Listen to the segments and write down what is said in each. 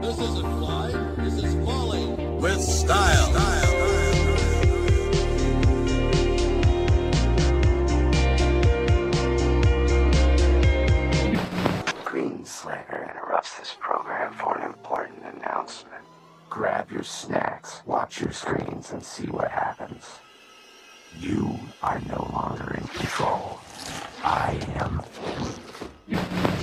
This isn't Clyde. This is falling. with style. Screenslaver interrupts this program for an important announcement. Grab your snacks, watch your screens, and see what happens. You are no longer in control. I am.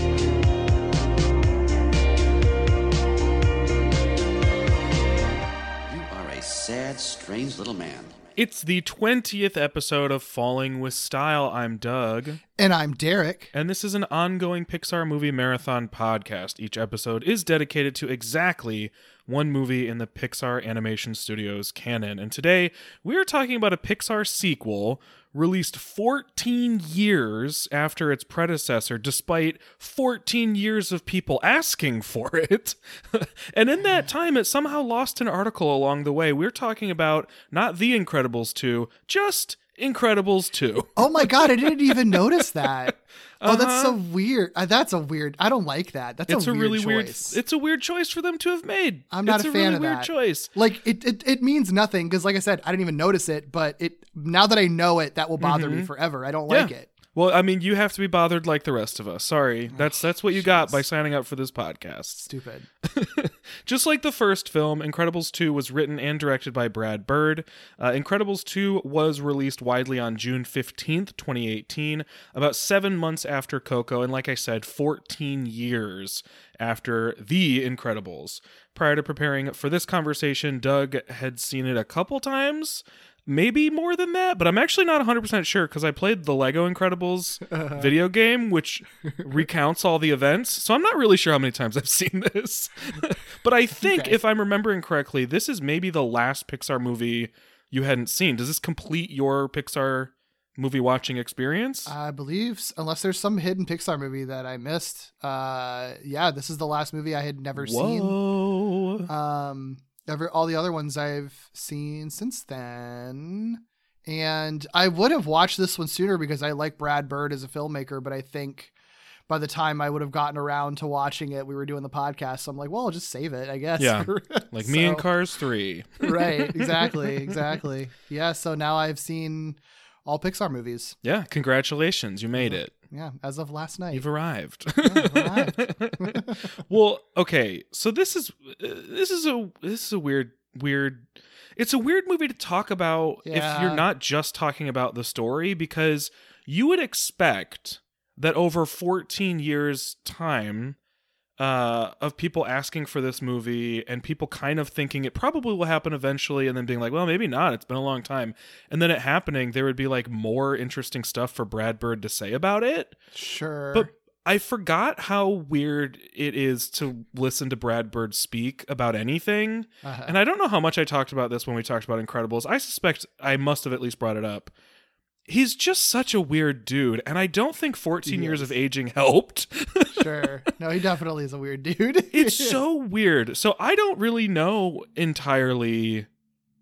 Sad, strange little man. It's the 20th episode of Falling with Style. I'm Doug, And I'm Derek. and this is an ongoing Pixar movie marathon podcast. Each episode is dedicated to exactly one movie in the Pixar Animation Studios canon. And today we are talking about a Pixar sequel released 14 years after its predecessor, despite 14 years of people asking for it. and in that time, it somehow lost an article along the way. We're talking about not The Incredibles 2, just Incredibles 2. Oh my god, I didn't even notice that. Oh, that's so weird. Uh, that's a weird. I don't like that. That's it's a, weird really choice. weird it's a weird choice for them to have made I'm not it's a fan really of weird that. choice Like it, it, it means nothing because, like I said, I didn't even notice it. But it now that I know it, that will bother me forever. I don't like Mm-hmm. Yeah. it. Well i mean you have to be bothered like the rest of us. Sorry. That's that's what you got by signing up for this podcast. Stupid. just like the first film incredibles 2 was written and directed by brad bird. Uh, incredibles 2 was released widely on june 15th 2018 about seven months after coco and like i said 14 years after the incredibles. Prior to preparing for this conversation doug had seen it a couple times maybe more than that, but I'm actually not 100% sure because I played the Lego Incredibles video game, which recounts all the events. So I'm not really sure how many times I've seen this. but I think, Okay. if I'm remembering correctly, this is maybe the last Pixar movie you hadn't seen. Does this complete your Pixar movie watching experience? I believe, unless there's some hidden Pixar movie that I missed. Uh, yeah, this is the last movie I had never seen. Whoa. Um, ever all the other ones I've seen since then, and I would have watched this one sooner because I like Brad Bird as a filmmaker. But I think by the time I would have gotten around to watching it, we were doing the podcast. So I'm like, well, I'll just save it, I guess. Yeah. Like me and Cars 3. right? Exactly. Exactly. Yeah. So now I've seen all Pixar movies. Yeah, congratulations. You made it. Yeah, as of last night. You've arrived. I've arrived. well, okay. So this is uh, this is a this is a weird weird it's a weird movie to talk about if you're not just talking about the story because you would expect that over 14 years time uh, of people asking for this movie and people kind of thinking it probably will happen eventually and then being like well maybe not it's been a long time and then it happening there would be like more interesting stuff for brad bird to say about it sure. but I forgot how weird it is to listen to Brad Bird speak about anything. Uh-huh. And I don't know how much I talked about this when we talked about Incredibles. I suspect I must have at least brought it up. He's just such a weird dude, and I don't think 14 He years of aging helped. sure. No, he definitely is a weird dude. it's so weird. So I don't really know entirely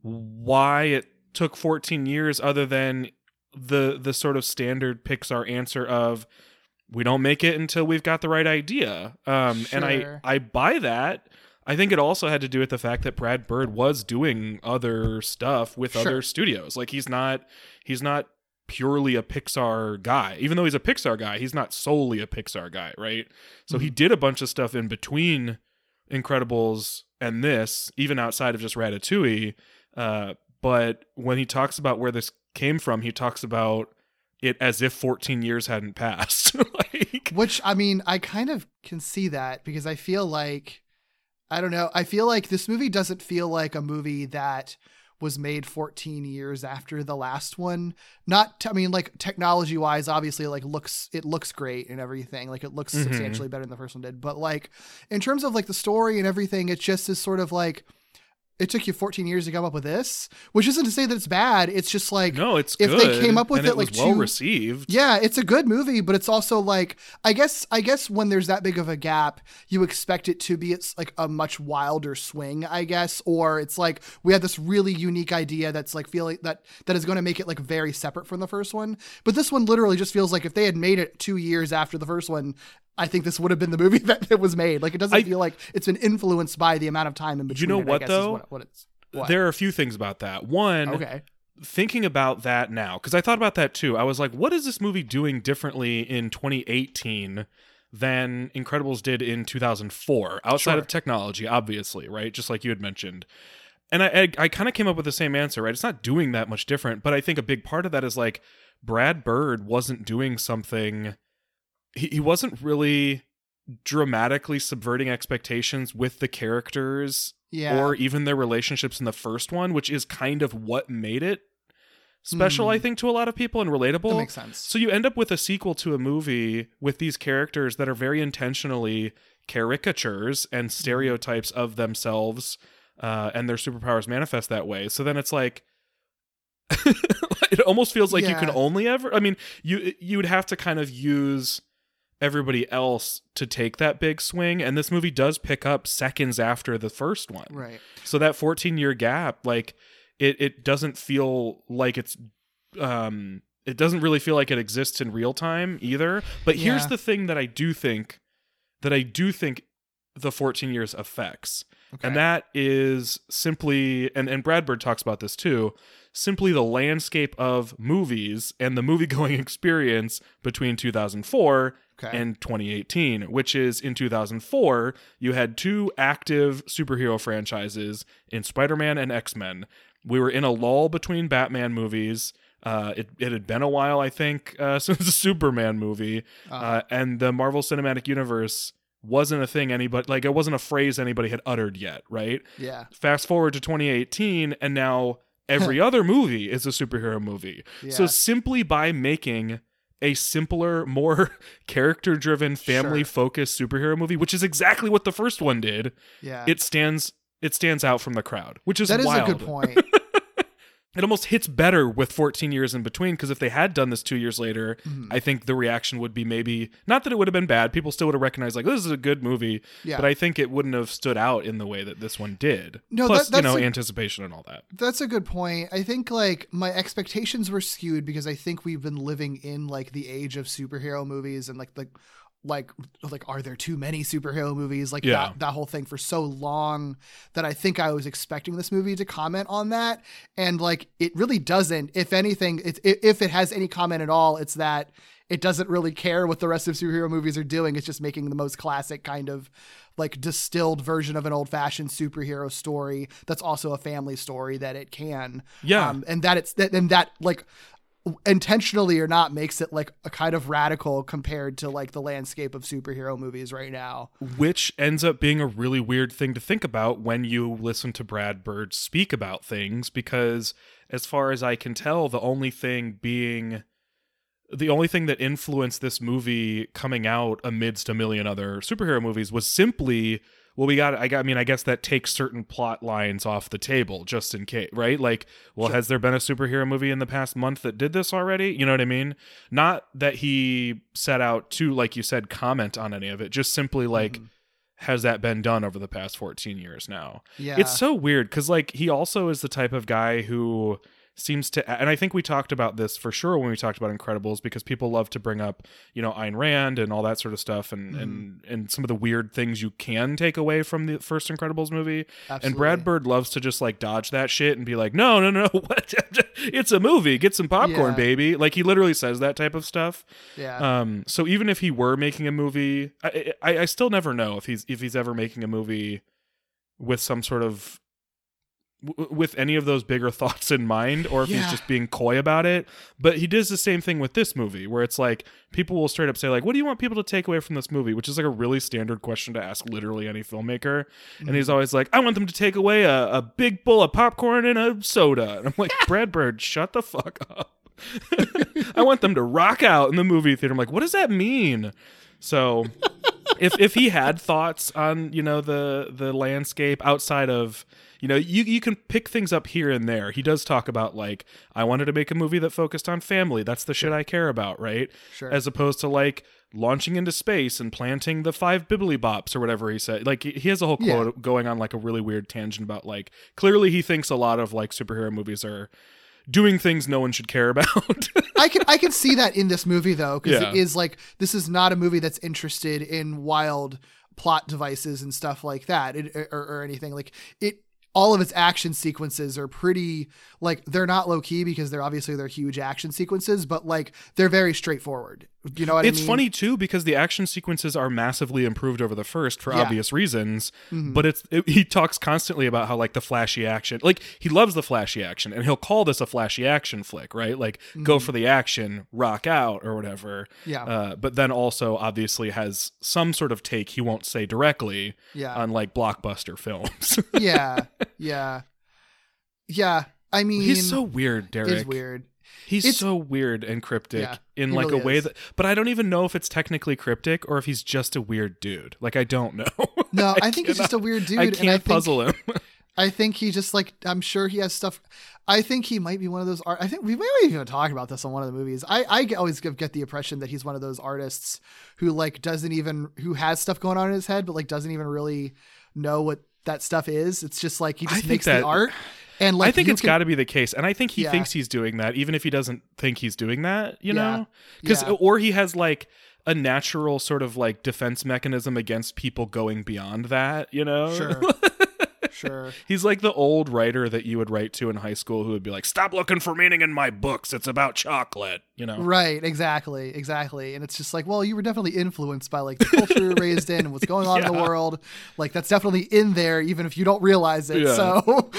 why it took 14 years other than the the sort of standard Pixar answer of we don't make it until we've got the right idea. Um and I I buy that. I think it also had to do with the fact that Brad Bird was doing other stuff with Sure. other studios. Like he's not he's not purely a Pixar guy. Even though he's a Pixar guy, he's not solely a Pixar guy, right? So Mm-hmm. he did a bunch of stuff in between Incredibles and this, even outside of just Ratatouille. Uh, but when he talks about where this came from, he talks about it as if 14 years hadn't passed. like, Which I mean, I kind of can see that because I feel like I don't know. I feel like this movie doesn't feel like a movie that was made 14 years after the last one. Not I mean like technology wise obviously like looks it looks great and everything. Like it looks Mhm. substantially better than the first one did. But like in terms of like the story and everything it just is sort of like it took you 14 years to come up with this, which isn't to say that it's bad. It's just like no, it's if good. they came up with it, it like well two- received. yeah, it's a good movie, but it's also like I guess I guess when there's that big of a gap, you expect it to be it's like a much wilder swing, I guess, or it's like we had this really unique idea that's like feeling that that is going to make it like very separate from the first one. But this one literally just feels like if they had made it 2 years after the first one, I think this would have been the movie that, that was made. Like it doesn't I- feel like it's been influenced by the amount of time in between. You know it, I what, guess, though? What, what it's what? There are a few things about that. One, okay. thinking about that now, because I thought about that too. I was like, what is this movie doing differently in 2018 than Incredibles did in 2004? Outside Sure. of technology, obviously, right? Just like you had mentioned. And I, I, I kind of came up with the same answer, right? It's not doing that much different, but I think a big part of that is like Brad Bird wasn't doing something. He, he wasn't really dramatically subverting expectations with the characters Yeah. or even their relationships in the first one, which is kind of what made it special, Hmm. I think, to a lot of people and relatable. that makes sense. So you end up with a sequel to a movie with these characters that are very intentionally caricatures Hmm. and stereotypes of themselves, uh, and their superpowers manifest that way. So then it's like. it almost feels like you can only ever i mean you you would have to kind of use everybody else to take that big swing and this movie does pick up seconds after the first one Right. so that 14 year gap like it it doesn't feel like it's um it doesn't really feel like it exists in real time either but here's the thing that i do think that i do think the 14 years affects Okay. and that is simply and and Brad Bird talks about this too simply the landscape of movies and the movie going experience between 2004 Okay. and 2018 which is in 2004 you had two active superhero franchises in Spider-Man and X-Men we were in a lull between Batman movies uh, it, it had been a while, I think, uh, since the Superman movie, uh, and the Marvel Cinematic Universe wasn't a thing anybody like it wasn't a phrase anybody had uttered yet, right? yeah. Fast forward to 2018, and now every other movie is a superhero movie. So simply by making a simpler, more character-driven, family-focused superhero movie, which is exactly what the first one did, Yeah. it stands it stands out from the crowd, which is that is wild a good point. it almost hits better with 14 years in between because if they had done this two years later Mm-hmm. i think the reaction would be maybe not that it would have been bad people still would have recognized like this is a good movie Yeah. but i think it wouldn't have stood out in the way that this one did No, plus that- you know a- anticipation and all that That's a good point. I think like my expectations were skewed because I think we've been living in like the age of superhero movies and like the like like are there too many superhero movies? Like Yeah. that that whole thing for so long that I think I was expecting this movie to comment on that. And like it really doesn't. If anything it's if it has any comment at all it's that it doesn't really care what the rest of superhero movies are doing. It's just making the most classic kind of like distilled version of an old fashioned superhero story that's also a family story that it can. Yeah. um, and that it's that and that like intentionally or not makes it like a kind of radical compared to like the landscape of superhero movies right now. Which ends up being a really weird thing to think about when you listen to Brad Bird speak about things because as far as I can tell the only thing being the only thing that influenced this movie coming out amidst a million other superhero movies was simply well we got I got I mean I guess that takes certain plot lines off the table just in case right? Like well has there been a superhero movie in the past month that did this already? You know what I mean? Not that he set out to like you said comment on any of it just simply mm-hmm. like has that been done over the past 14 years now? Yeah. it's so weird because like he also is the type of guy who seems to and i think we talked about this for sure when we talked about incredibles because people love to bring up you know Ayn Rand and all that sort of stuff and Mm-hmm. and and some of the weird things you can take away from the first incredibles movie. And brad bird loves to just like dodge that shit and be like no no no what? It's a movie. Get some popcorn Yeah. baby. Like he literally says that type of stuff. Yeah. Um, so even if he were making a movie, I, I I still never know if he's if he's ever making a movie with some sort of w- with any of those bigger thoughts in mind, or if Yeah. he's just being coy about it. But he does the same thing with this movie, where it's like people will straight up say like, "What do you want people to take away from this movie?" Which is like a really standard question to ask literally any filmmaker. And he's mm-hmm. always like, "I want them to take away a, a big bowl of popcorn and a soda." And I'm like, Brad Bird, shut the fuck up. I want them to rock out in the movie theater. I'm like, what does that mean? So if if he had thoughts on, you know, the the landscape outside of you know, you you can pick things up here and there. He does talk about like, I wanted to make a movie that focused on family. That's the shit I care about, right? Sure. As opposed to like launching into space and planting the five bibbly bops or whatever he said. Like he has a whole Yeah. quote going on like a really weird tangent about like clearly he thinks a lot of like superhero movies are doing things no one should care about. I can I can see that in this movie though, because Yeah. it is like this is not a movie that's interested in wild plot devices and stuff like that, it, or, or anything like it. All of its action sequences are pretty like they're not low key because they're obviously they're huge action sequences, but like they're very straightforward. You know what it's I mean? funny too because the action sequences are massively improved over the first for Yeah. obvious reasons. Mhm. But it's it, he talks constantly about how like the flashy action, like he loves the flashy action, and he'll call this a flashy action flick, right? Like go Mhm. for the action, rock out, or whatever. Yeah, Uh, but then also obviously has some sort of take he won't say directly yeah, on like blockbuster films. yeah, yeah, yeah. I mean, He's so weird, Derek. It's weird. He's It's- so weird and cryptic Yeah, in like really a way is. that but I don't even know if it's technically cryptic or if he's just a weird dude. Like I don't know. No, I, think he's just a weird dude. I and can't I think, puzzle him. I think he just like I'm sure he has stuff. I think he might be one of those art. I think we may even talk about this on one of the movies. I I always get get the impression that he's one of those artists who like doesn't even who has stuff going on in his head, but like doesn't even really know what that stuff is. It's just like he just think makes that- the art. And like I think it's can- got to be the case, and I think he Yeah. thinks he's doing that, even if he doesn't think he's doing that. You Yeah. know, because Yeah. or he has like a natural sort of like defense mechanism against people going beyond that. You know, Sure. sure. He's like the old writer that you would write to in high school who would be like, "Stop looking for meaning in my books. It's about chocolate." You know, Right, exactly, exactly. And it's just like, well, you were definitely influenced by like the culture you were raised in and what's going on in the world. Like that's definitely in there, even if you don't realize it. Yeah. So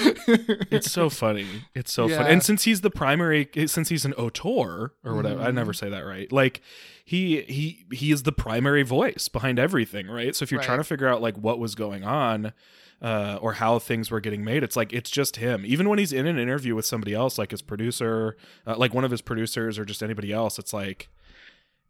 it's so funny. It's so Yeah. funny. And since he's the primary, since he's an auteur or whatever, I Mhm. never say that right. Like he he he is the primary voice behind everything, right? So if you're Right. trying to figure out like what was going on. Uh, or how things were getting made. It's like it's just him. Even when he's in an interview with somebody else, like his producer, uh, like one of his producers, or just anybody else, it's like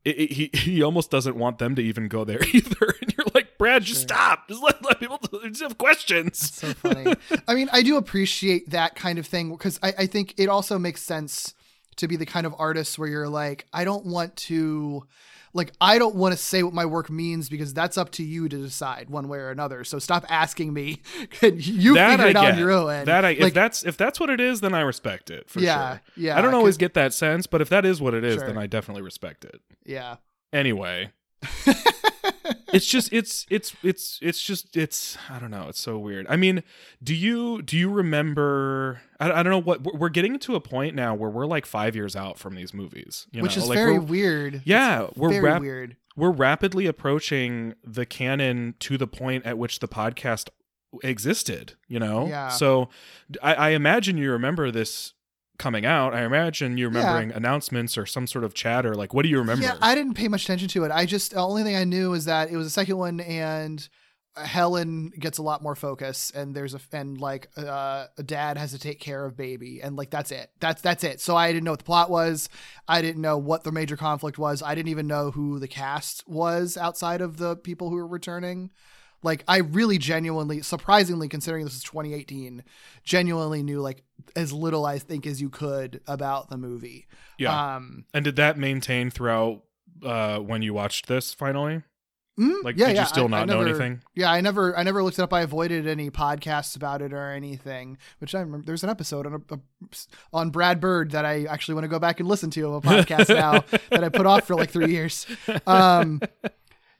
it, it- he he almost doesn't want them to even go there either. And you're like, Brad, just Sure. stop. Just let, let people just have questions. so funny. I mean, I do appreciate that kind of thing because I, I think it also makes sense to be the kind of artist where you're like, I don't want to, like, I don't want to say what my work means because that's up to you to decide one way or another. So stop asking me. you that figure I it out on your own. That I like, if that's if that's what it is, then I respect it for yeah, sure. yeah. I don't always get that sense, but if that is what it is, Sure. then I definitely respect it. yeah. Anyway, it's just it's it's it's it's just it's I don't know. It's so weird. I mean, do you do you remember? I, I don't know what we're- getting to a point now where we're like five years out from these movies, you Which know? is like very weird. yeah, It's we're very rap- weird. we're rapidly approaching the canon to the point at which the podcast existed you know Yeah. so I, I imagine you remember this coming out i imagine you're remembering announcements or some sort of chat or like what do you remember Yeah, I didn't pay much attention to it. I just the only thing I knew is that it was the second one, and Helen gets a lot more focus, and there's a and like uh, a dad has to take care of baby, and like that's it. That's that's it. So I didn't know what the plot was. I didn't know what the major conflict was. I didn't even know who the cast was outside of the people who were returning. Like I really genuinely, surprisingly, considering this is 2018, genuinely knew like as little I think as you could about the movie. yeah Um, and did that maintain throughout uh when you watched this finally mm, like yeah, did yeah, you still I- not I know never- anything Yeah, I never, I never looked it up. I avoided any podcasts about it or anything. Which I remember, there's an episode on a, a- on Brad Bird that I actually want to go back and listen to of a podcast now that I put off for like three years. Um,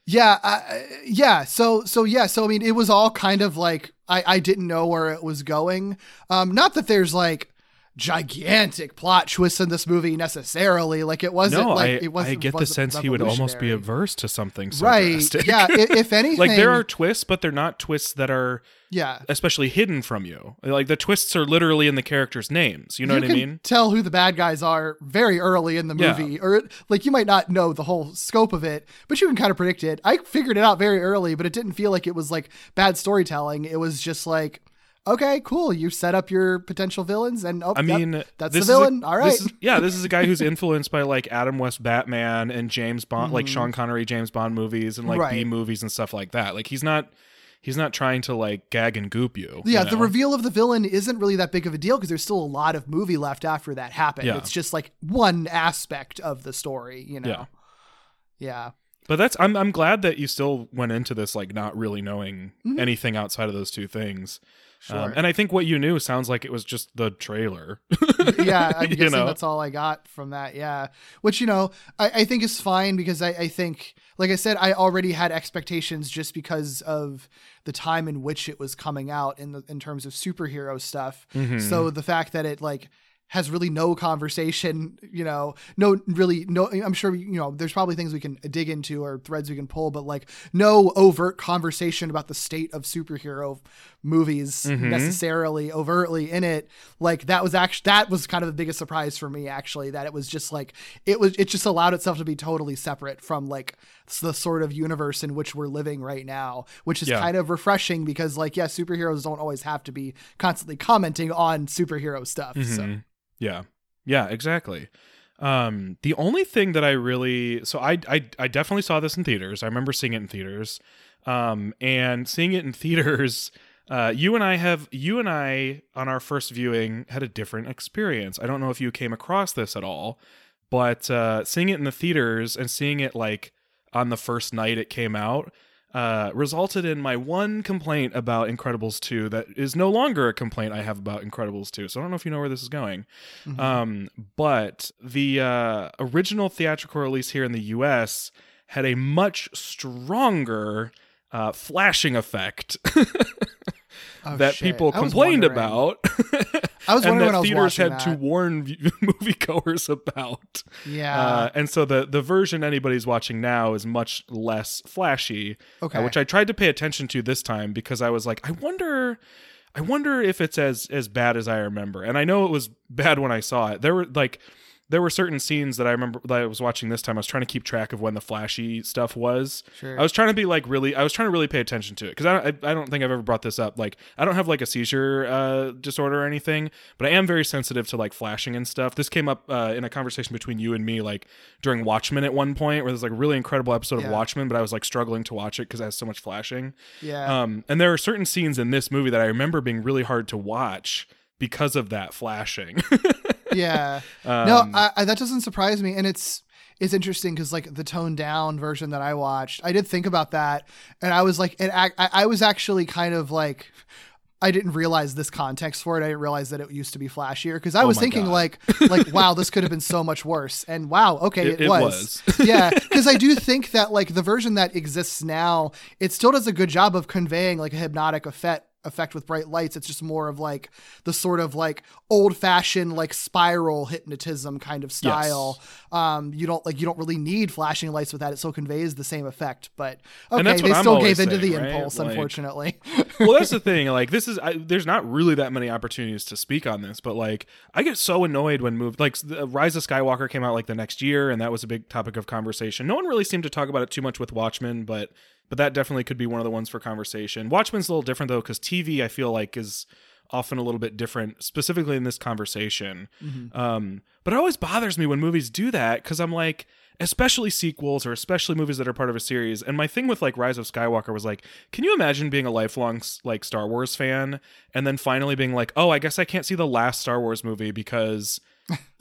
yeah, I, yeah. So, so yeah. So I mean, it was all kind of like I, I didn't know where it was going. Um, not that there's like gigantic plot twists in this movie necessarily. Like it wasn't no like I, it wasn't. I get the sense he would almost be averse to something so right. drastic. Yeah. i- If anything, like there are twists but they're not twists that are yeah. especially hidden from you. Like the twists are literally in the characters' names. You know what I mean? Tell who the bad guys are very early in the Yeah. movie, or like you might not know the whole scope of it, but you can kind of predict it. I figured it out very early, but it didn't feel like it was like bad storytelling. It was just like, okay, cool, you set up your potential villains, and oh, I yep, mean, that's the is a- villain. All right, this is- yeah, this is a guy who's influenced by like Adam West Batman and James Bond, like Mhm. Sean Connery James Bond movies and like Right. B movies and stuff like that. Like he's not he's not trying to like gag and goop you. yeah, you the reveal of the villain isn't really that big of a deal because there's still a lot of movie left after that happened. Yeah. It's just like one aspect of the story, you know. Yeah. Yeah. But that's I'm I'm glad that you still went into this like not really knowing Mhm. anything outside of those two things. Sure. Um, and I think what you knew sounds like it was just the trailer. yeah, I'm You know? that's all I got from that. Yeah, which you know I, I think is fine because I, I think, like I said, I already had expectations just because of the time in which it was coming out in the in terms of superhero stuff. Mhm. So the fact that it like has really no conversation, you know, no really no I'm sure you know there's probably things we can dig into or threads we can pull but like no overt conversation about the state of superhero movies Mhm. necessarily overtly in it. Like that was actually that was kind of the biggest surprise for me actually that it was just like it was it just allowed itself to be totally separate from like the sort of universe in which we're living right now, which is Yeah. kind of refreshing because like yeah, superheroes don't always have to be constantly commenting on superhero stuff. So Mhm. Yeah. Yeah, exactly. Um, the only thing that I really so I, I I definitely saw this in theaters. I remember seeing it in theaters. Um, and seeing it in theaters, uh, you and I have you and I on our first viewing had a different experience. I don't know if you came across this at all, but uh, seeing it in the theaters and seeing it like on the first night it came out uh, resulted in my one complaint about Incredibles 2 that is no longer a complaint I have about Incredibles 2. So I don't know if you know where this is going. mhm. Um, but the uh, original theatrical release here in the US had a much stronger uh, flashing effect Oh, that shit. people I complained wondering. about. I was and wondering that I was theaters had to warn moviegoers about. Yeah. Uh, and so the the version anybody's watching now is much less flashy, uh, okay. which I tried to pay attention to this time because I was like, I wonder, I wonder if it's as as bad as I remember. And I know it was bad when I saw it. There were like. There were certain scenes that I remember that I was watching this time. I was trying to keep track of when the flashy stuff was. sure. I was trying to be like really. I was trying to really pay attention to it because I, don't- I I don't think I've ever brought this up. Like I don't have like a seizure uh, disorder or anything, but I am very sensitive to like flashing and stuff. This came up uh, in a conversation between you and me like during Watchmen at one point, where there's like a really incredible episode of Watchmen, but I was like struggling to watch it because it has so much flashing. yeah. Um, and there are certain scenes in this movie that I remember being really hard to watch because of that flashing. yeah. um, no, I, I, that doesn't surprise me, and it's it's interesting because like the toned down version that I watched, I did think about that, and I was like, it, I, I was actually kind of like. I didn't realize this context for it. I didn't realize that it used to be flashier because I Oh was thinking God. like, like, wow, this could have been so much worse. And wow, okay, It- it, it was. was. yeah, because I do think that like the version that exists now, it still does a good job of conveying like a hypnotic effect effect with bright lights. It's just more of like the sort of like old fashioned like spiral hypnotism kind of style. Um, you don't like you don't really need flashing lights with that. It still conveys the same effect. But okay, they I'm still gave into the right? impulse, Like- unfortunately. well that's the thing like this is I, there's not really that many opportunities to speak on this but like i get so annoyed when moved like the rise of skywalker came out like the next year and that was a big topic of conversation no one really seemed to talk about it too much with watchmen but but that definitely could be one of the ones for conversation watchmen's a little different though because tv i feel like is often a little bit different specifically in this conversation Mhm. um, but it always bothers me when movies do that because I'm like, especially sequels or especially movies that are part of a series. And my thing with like Rise of Skywalker was like, can you imagine being a lifelong like Star Wars fan and then finally being like, oh, I guess I can't see the last Star Wars movie because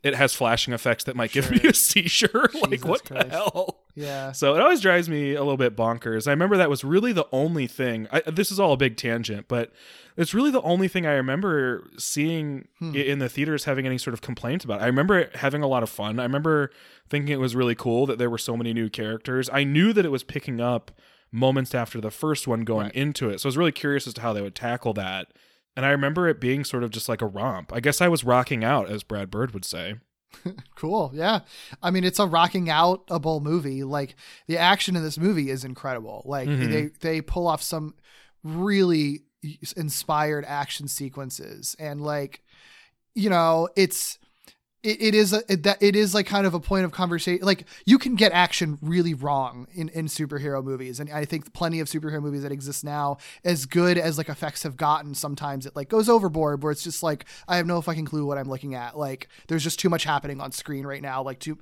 it has flashing effects that might give me a seizure. like, what Christ. the hell? Yeah. So it always drives me a little bit bonkers. I remember that was really the only thing. I, this is all a big tangent, but it's really the only thing I remember seeing Hmm. in the theaters having any sort of complaints about. It. I remember having a lot of fun. I remember thinking it was really cool that there were so many new characters. I knew that it was picking up moments after the first one going Right. into it. So I was really curious as to how they would tackle that. And I remember it being sort of just like a romp. I guess I was rocking out, as Brad Bird would say. Cool. Yeah. I mean, it's a rocking outable movie. Like the action in this movie is incredible. Like Mhm. they they pull off some really inspired action sequences and like you know, it's it, it is a it, that it is like kind of a point of conversation like you can get action really wrong in in superhero movies and i think plenty of superhero movies that exist now as good as like effects have gotten sometimes it like goes overboard where it's just like i have no fucking clue what i'm looking at like there's just too much happening on screen right now like too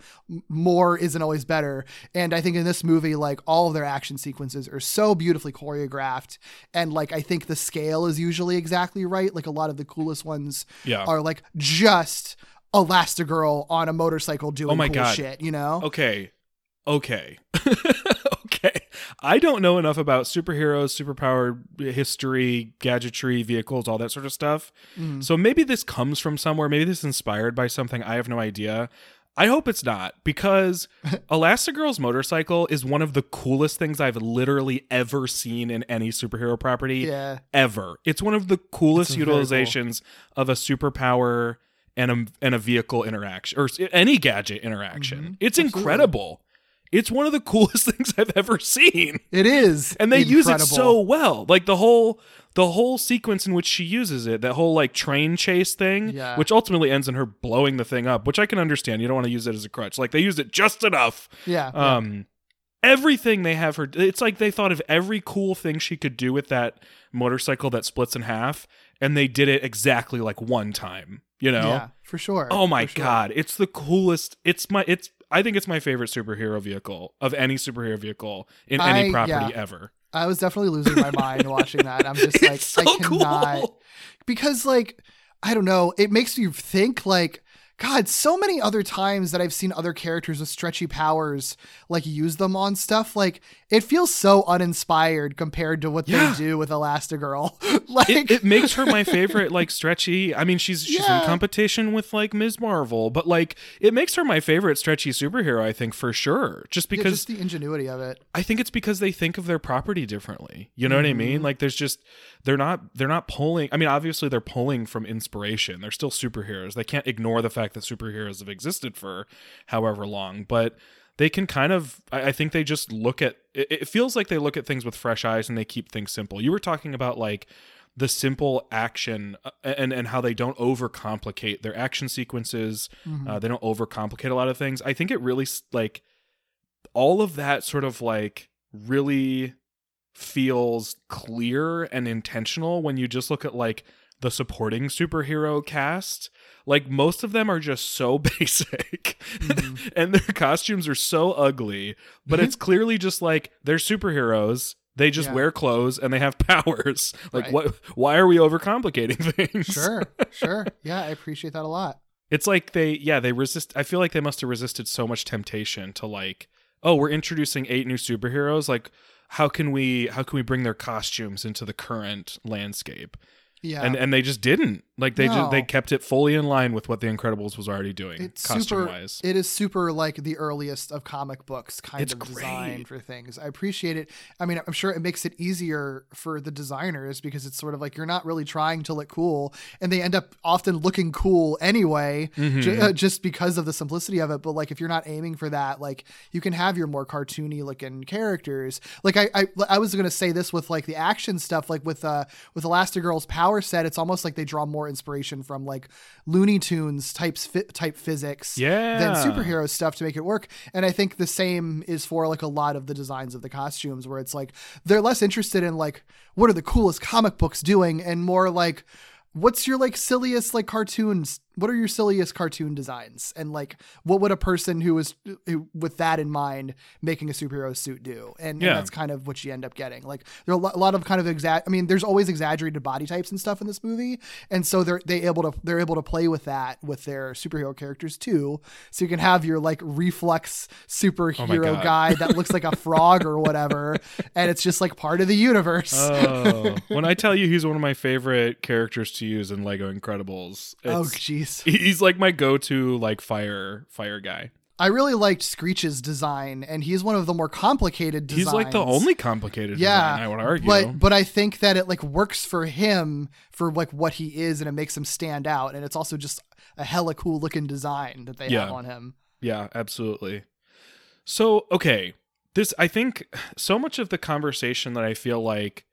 more isn't always better and i think in this movie like all of their action sequences are so beautifully choreographed and like i think the scale is usually exactly right like a lot of the coolest ones Yeah. are like just Elastigirl on a motorcycle doing Oh my cool God. shit, you know? Okay. Okay. Okay. I don't know enough about superheroes, superpower history, gadgetry, vehicles, all that sort of stuff. Mm. So maybe this comes from somewhere. Maybe this is inspired by something. I have no idea. I hope it's not because Elastigirl's motorcycle is one of the coolest things I've literally ever seen in any superhero property Yeah. ever. It's one of the coolest It's very cool. utilizations of a superpower and a and a vehicle interaction or any gadget interaction. Mhm. It's Absolutely. incredible. It's one of the coolest things I've ever seen. It is. And they use it so well. Like the whole the whole sequence in which she uses it, that whole like train chase thing, Yeah. which ultimately ends in her blowing the thing up, which I can understand. You don't want to use it as a crutch. Like they used it just enough Yeah. yeah. um everything they have her it's like they thought of every cool thing she could do with that motorcycle that splits in half and they did it exactly like one time you know Yeah, for sure. oh my sure. god it's the coolest it's my it's i think it's my favorite superhero vehicle of any superhero vehicle in any property yeah. ever I was definitely losing my mind watching that. I'm just like, so I cannot cool because like I don't know, it makes you think like God, so many other times that I've seen other characters with stretchy powers like use them on stuff, like it feels so uninspired compared to what Yeah. they do with Elastigirl. like it, it makes her my favorite like stretchy i mean she's she's Yeah. in competition with like ms marvel but like it makes her my favorite stretchy superhero i think for sure just yeah, because just the ingenuity of it. I think it's because they think of their property differently. You know what I Mm-hmm. mean? Like there's just they're not they're not pulling I mean obviously they're pulling from inspiration. They're still superheroes. They can't ignore the fact that superheroes have existed for however long, but they can kind of I, think they just look at it, it feels like they look at things with fresh eyes and they keep things simple. You were talking about like the simple action uh, and and how they don't overcomplicate their action sequences. Mm-hmm. Uh, they don't overcomplicate a lot of things. I think it really like all of that sort of like really feels clear and intentional when you just look at like the supporting superhero cast. Like most of them are just so basic mm-hmm. and their costumes are so ugly, but it's clearly just like they're superheroes. They just Yeah. wear clothes and they have powers. Like Right. what why are we overcomplicating things? Sure, sure. Yeah, I appreciate that a lot. It's like they, yeah, they resist. I feel like they must have resisted so much temptation to like, oh, we're introducing eight new superheroes. Like, how can we, how can we bring their costumes into the current landscape? Yeah. And and they just didn't. Like they just they kept it fully in line with what the Incredibles was already doing, it's costume super wise. it is super like the earliest of comic books kind It's of great. design for things i appreciate it i mean i'm sure it makes it easier for the designers because it's sort of like you're not really trying to look cool and they end up often looking cool anyway Mm-hmm. ju- uh, just because of the simplicity of it but like if you're not aiming for that like you can have your more cartoony looking characters like i i, I was gonna say this with like the action stuff like with uh with elastigirl's power set it's almost like they draw more inspiration from like looney tunes types fi- type physics yeah. than superhero stuff to make it work. And I think the same is for like a lot of the designs of the costumes where it's like they're less interested in like what are the coolest comic books doing and more like what's your like silliest like cartoons what are your silliest cartoon designs? And like what would a person who was who, with that in mind making a superhero suit do? And, and that's kind of what you end up getting. Like there are a lo- a lot of kind of exact i mean there's always exaggerated body types and stuff in this movie. And so they're they able to they're able to play with that with their superhero characters too. So you can have your like Reflux oh superhero God. guy that looks like a frog or whatever and it's just like part of the universe. Oh, when I tell you he's one of my favorite characters to use in Lego Incredibles, oh it's, jeez he's like my go-to like fire fire guy. I really liked Screech's design, and he's one of the more complicated designs. He's like the only complicated yeah, design, I would argue. But but I think that it like works for him for like what he is, and it makes him stand out. And it's also just a hella cool looking design that they Yeah. have on him. Yeah, absolutely. So, okay, this I think so much of the conversation that I feel like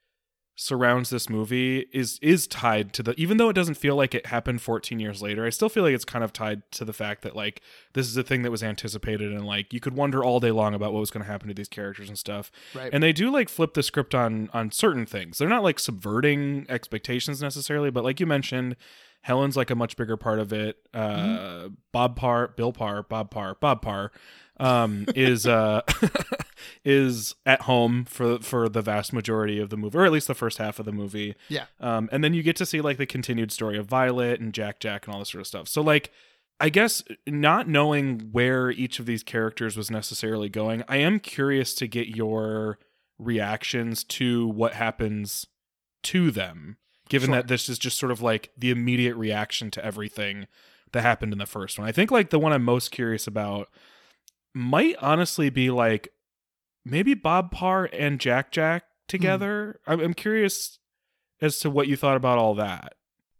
surrounds this movie is is tied to the even though it doesn't feel like it happened 14 years later, I still feel like it's kind of tied to the fact that like this is a thing that was anticipated and like you could wonder all day long about what was going to happen to these characters and stuff. Right. And they do like flip the script on on certain things. They're not like subverting expectations necessarily, but like you mentioned, Helen's like a much bigger part of it. Uh Mm-hmm. Bob Parr, Bill Parr, Bob Parr, Bob Parr um is uh is at home for for the vast majority of the movie or at least the first half of the movie. Yeah. Um and then you get to see like the continued story of Violet and Jack Jack and all this sort of stuff. So like I guess not knowing where each of these characters was necessarily going, I am curious to get your reactions to what happens to them given Sure. that this is just sort of like the immediate reaction to everything that happened in the first one. I think like the one I'm most curious about might honestly be like maybe Bob Parr and Jack Jack together. I'm, I'm curious as to what you thought about all that.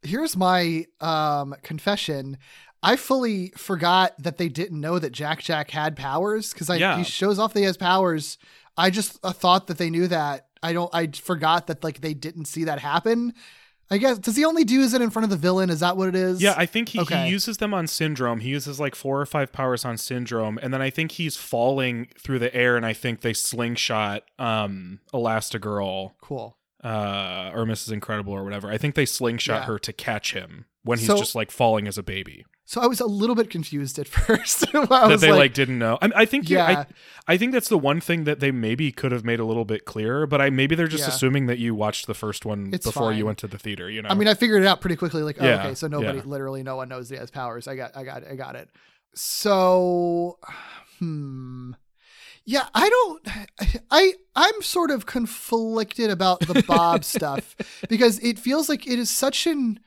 Here's my um, confession. I fully forgot that they didn't know that Jack Jack had powers because I Yeah. he shows off that he has powers. I just uh, thought that they knew that. I don't. I forgot that like they didn't see that happen. I guess does he only do is it in front of the villain? Is that what it is? Yeah, I think he, Okay. he uses them on Syndrome. He uses like four or five powers on Syndrome, and then I think he's falling through the air, and I think they slingshot um Elastigirl cool. uh, or Mrs. Incredible or whatever. I think they slingshot Yeah. her to catch him when he's So- just like falling as a baby. So I was a little bit confused at first. I that they like, didn't know. I, I think yeah. Yeah. I, I think that's the one thing that they maybe could have made a little bit clearer. But I maybe they're just Yeah. assuming that you watched the first one It's before you went to the theater. You know. I mean, I figured it out pretty quickly. Like, oh, Yeah, okay, so nobody, literally, no one knows he has powers. I got, I got, I got it. So, hmm, yeah, I don't, I, I'm sort of conflicted about the Bob stuff because it feels like it is such an.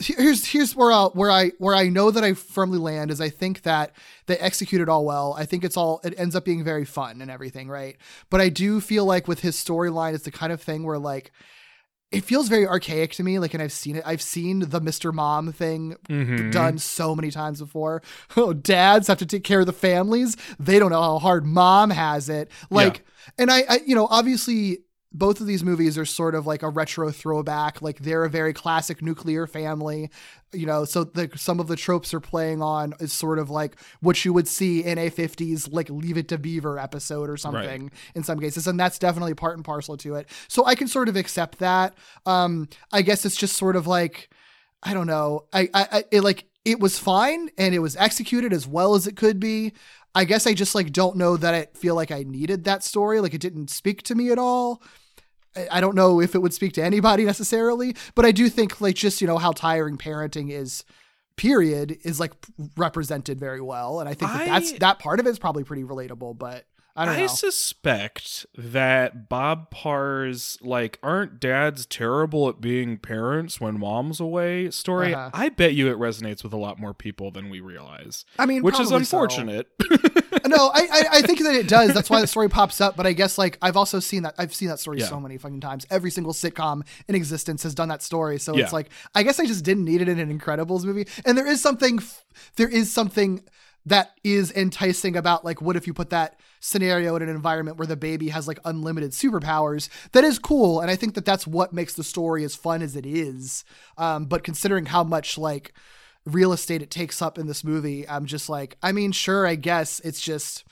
Here's here's where I where I where I know that I firmly land is I think that they execute it all well. I think it's all it ends up being very fun and everything, right? But I do feel like with his storyline, it's the kind of thing where like it feels very archaic to me. Like, and I've seen it. I've seen the Mr. Mom thing Mhm. done so many times before. Oh, dads have to take care of the families. They don't know how hard mom has it. Like, and I, I, you know, obviously both of these movies are sort of like a retro throwback. Like they're a very classic nuclear family, you know. So the some of the tropes are playing on is sort of like what you would see in a '50s like Leave It to Beaver episode or something in some cases, and that's definitely part and parcel to it. So I can sort of accept that. Um, I guess it's just sort of like I don't know. I, I, I it like it was fine and it was executed as well as it could be. I guess I just like don't know that I feel like I needed that story. Like it didn't speak to me at all. I- I don't know if it would speak to anybody necessarily, but I do think like just you know how tiring parenting is. Period is like represented very well, and I think that that's that part of it is probably pretty relatable. But I know. suspect that Bob Parr's like aren't dads terrible at being parents when mom's away story. Uh-huh. I bet you it resonates with a lot more people than we realize. I mean, which is probably so. unfortunate. no, I, I I think that it does. That's why the story pops up. But I guess like I've also seen that I've seen that story Yeah. so many fucking times. Every single sitcom in existence has done that story. So Yeah. it's like I guess I just didn't need it in an Incredibles movie. And there is something there is something that is enticing about like what if you put that scenario in an environment where the baby has like unlimited superpowers that is cool and i think that that's what makes the story as fun as it is um, but considering how much like real estate it takes up in this movie i'm just like i mean sure i guess it's just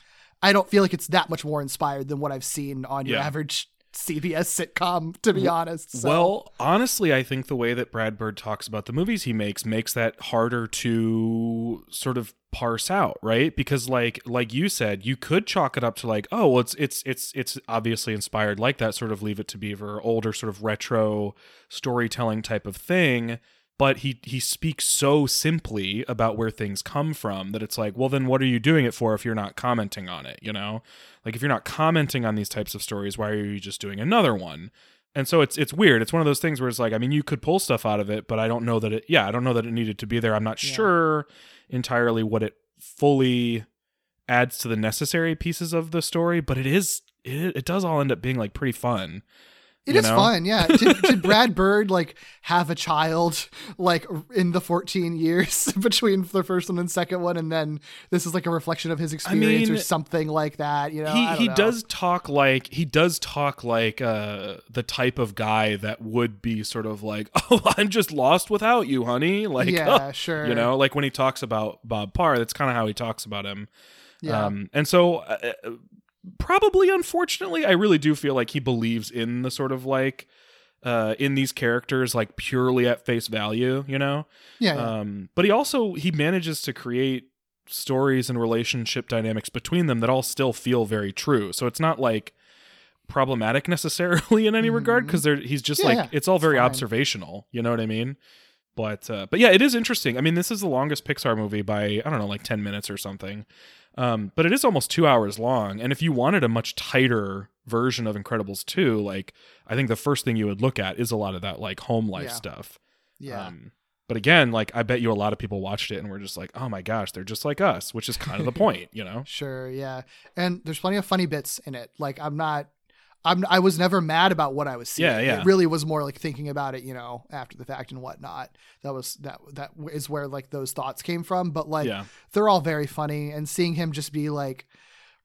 i don't feel like it's that much more inspired than what i've seen on your Yeah. average cbs sitcom to be honest so. Well, honestly, I think the way that Brad Bird talks about the movies he makes makes that harder to sort of parse out, right? Because like like you said, you could chalk it up to like, oh, well, it's it's it's it's obviously inspired like that sort of Leave It to Beaver, older sort of retro storytelling type of thing. But he he speaks so simply about where things come from that it's like, well, then what are you doing it for if you're not commenting on it? You know, like if you're not commenting on these types of stories, why are you just doing another one? And so it's it's weird. It's one of those things where it's like, I mean, you could pull stuff out of it, but I don't know that it. Yeah, I don't know that it needed to be there. I'm not Yeah. sure entirely what it fully adds to the necessary pieces of the story, but it is it, it does all end up being like pretty fun. It is know? fun, yeah. Did, did Brad Bird like have a child like in the 14 years between the first one and second one, and then this is like a reflection of his experience or mean, something like that? You know, he he know. does talk like he does talk like uh the type of guy that would be sort of like oh i'm just lost without you honey like yeah, sure. you know like when he talks about bob parr that's kind of how he talks about him yeah. um and so uh, uh, probably unfortunately i really do feel like he believes in the sort of like uh in these characters like purely at face value you know yeah, yeah. um, but he also he manages to create stories and relationship dynamics between them that all still feel very true. So it's not like problematic necessarily in any regard because they're he's just Mm-hmm. Yeah, like yeah, it's all very fine. observational. You know what I mean? But uh, but yeah, it is interesting. I mean, this is the longest Pixar movie by I don't know like ten minutes or something. Um, but it is almost two hours long, and if you wanted a much tighter version of Incredibles two, like I think the first thing you would look at is a lot of that like home life Yeah. stuff. Yeah. Um, but again, like I bet you a lot of people watched it and were just like, "Oh my gosh, they're just like us," which is kind of the point, you know? Sure, yeah. And there's plenty of funny bits in it. Like I'm not I'm I was never mad about what I was seeing. Yeah, yeah. It really was more like thinking about it, you know, after the fact and whatnot. That was that that is where like those thoughts came from. But like Yeah. they're all very funny and seeing him just be like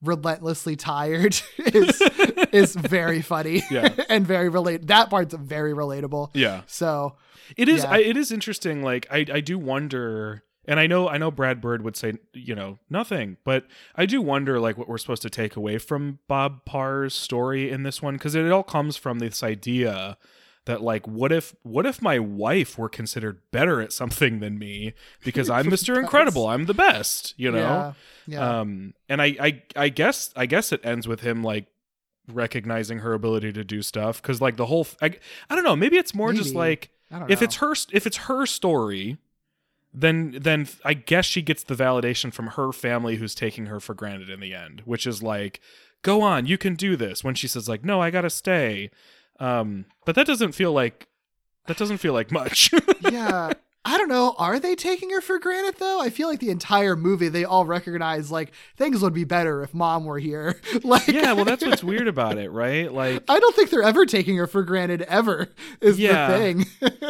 relentlessly tired is is very funny Yeah. and very relate that part's very relatable. Yeah. So It is. Yeah. I, it is interesting. Like I, I do wonder, and I know, I know, Brad Bird would say, you know, nothing, but I do wonder, like, what we're supposed to take away from Bob Parr's story in this one, because it all comes from this idea that, like, what if, what if my wife were considered better at something than me because I'm Mister Incredible, I'm the best, you know. yeah. Yeah. Um, and I, I, I guess, I guess it ends with him like recognizing her ability to do stuff because, like, the whole, I, I don't know, maybe it's more just like if know. it's her if it's her story then then i guess she gets the validation from her family who's taking her for granted in the end which is like go on you can do this when she says like no i gotta stay um but that doesn't feel like that doesn't feel like much yeah. I don't know. Are they taking her for granted though? I feel like the entire movie they all recognize like things would be better if mom were here. like yeah well that's what's weird about it right like I don't think they're ever taking her for granted ever is Yeah. the thing.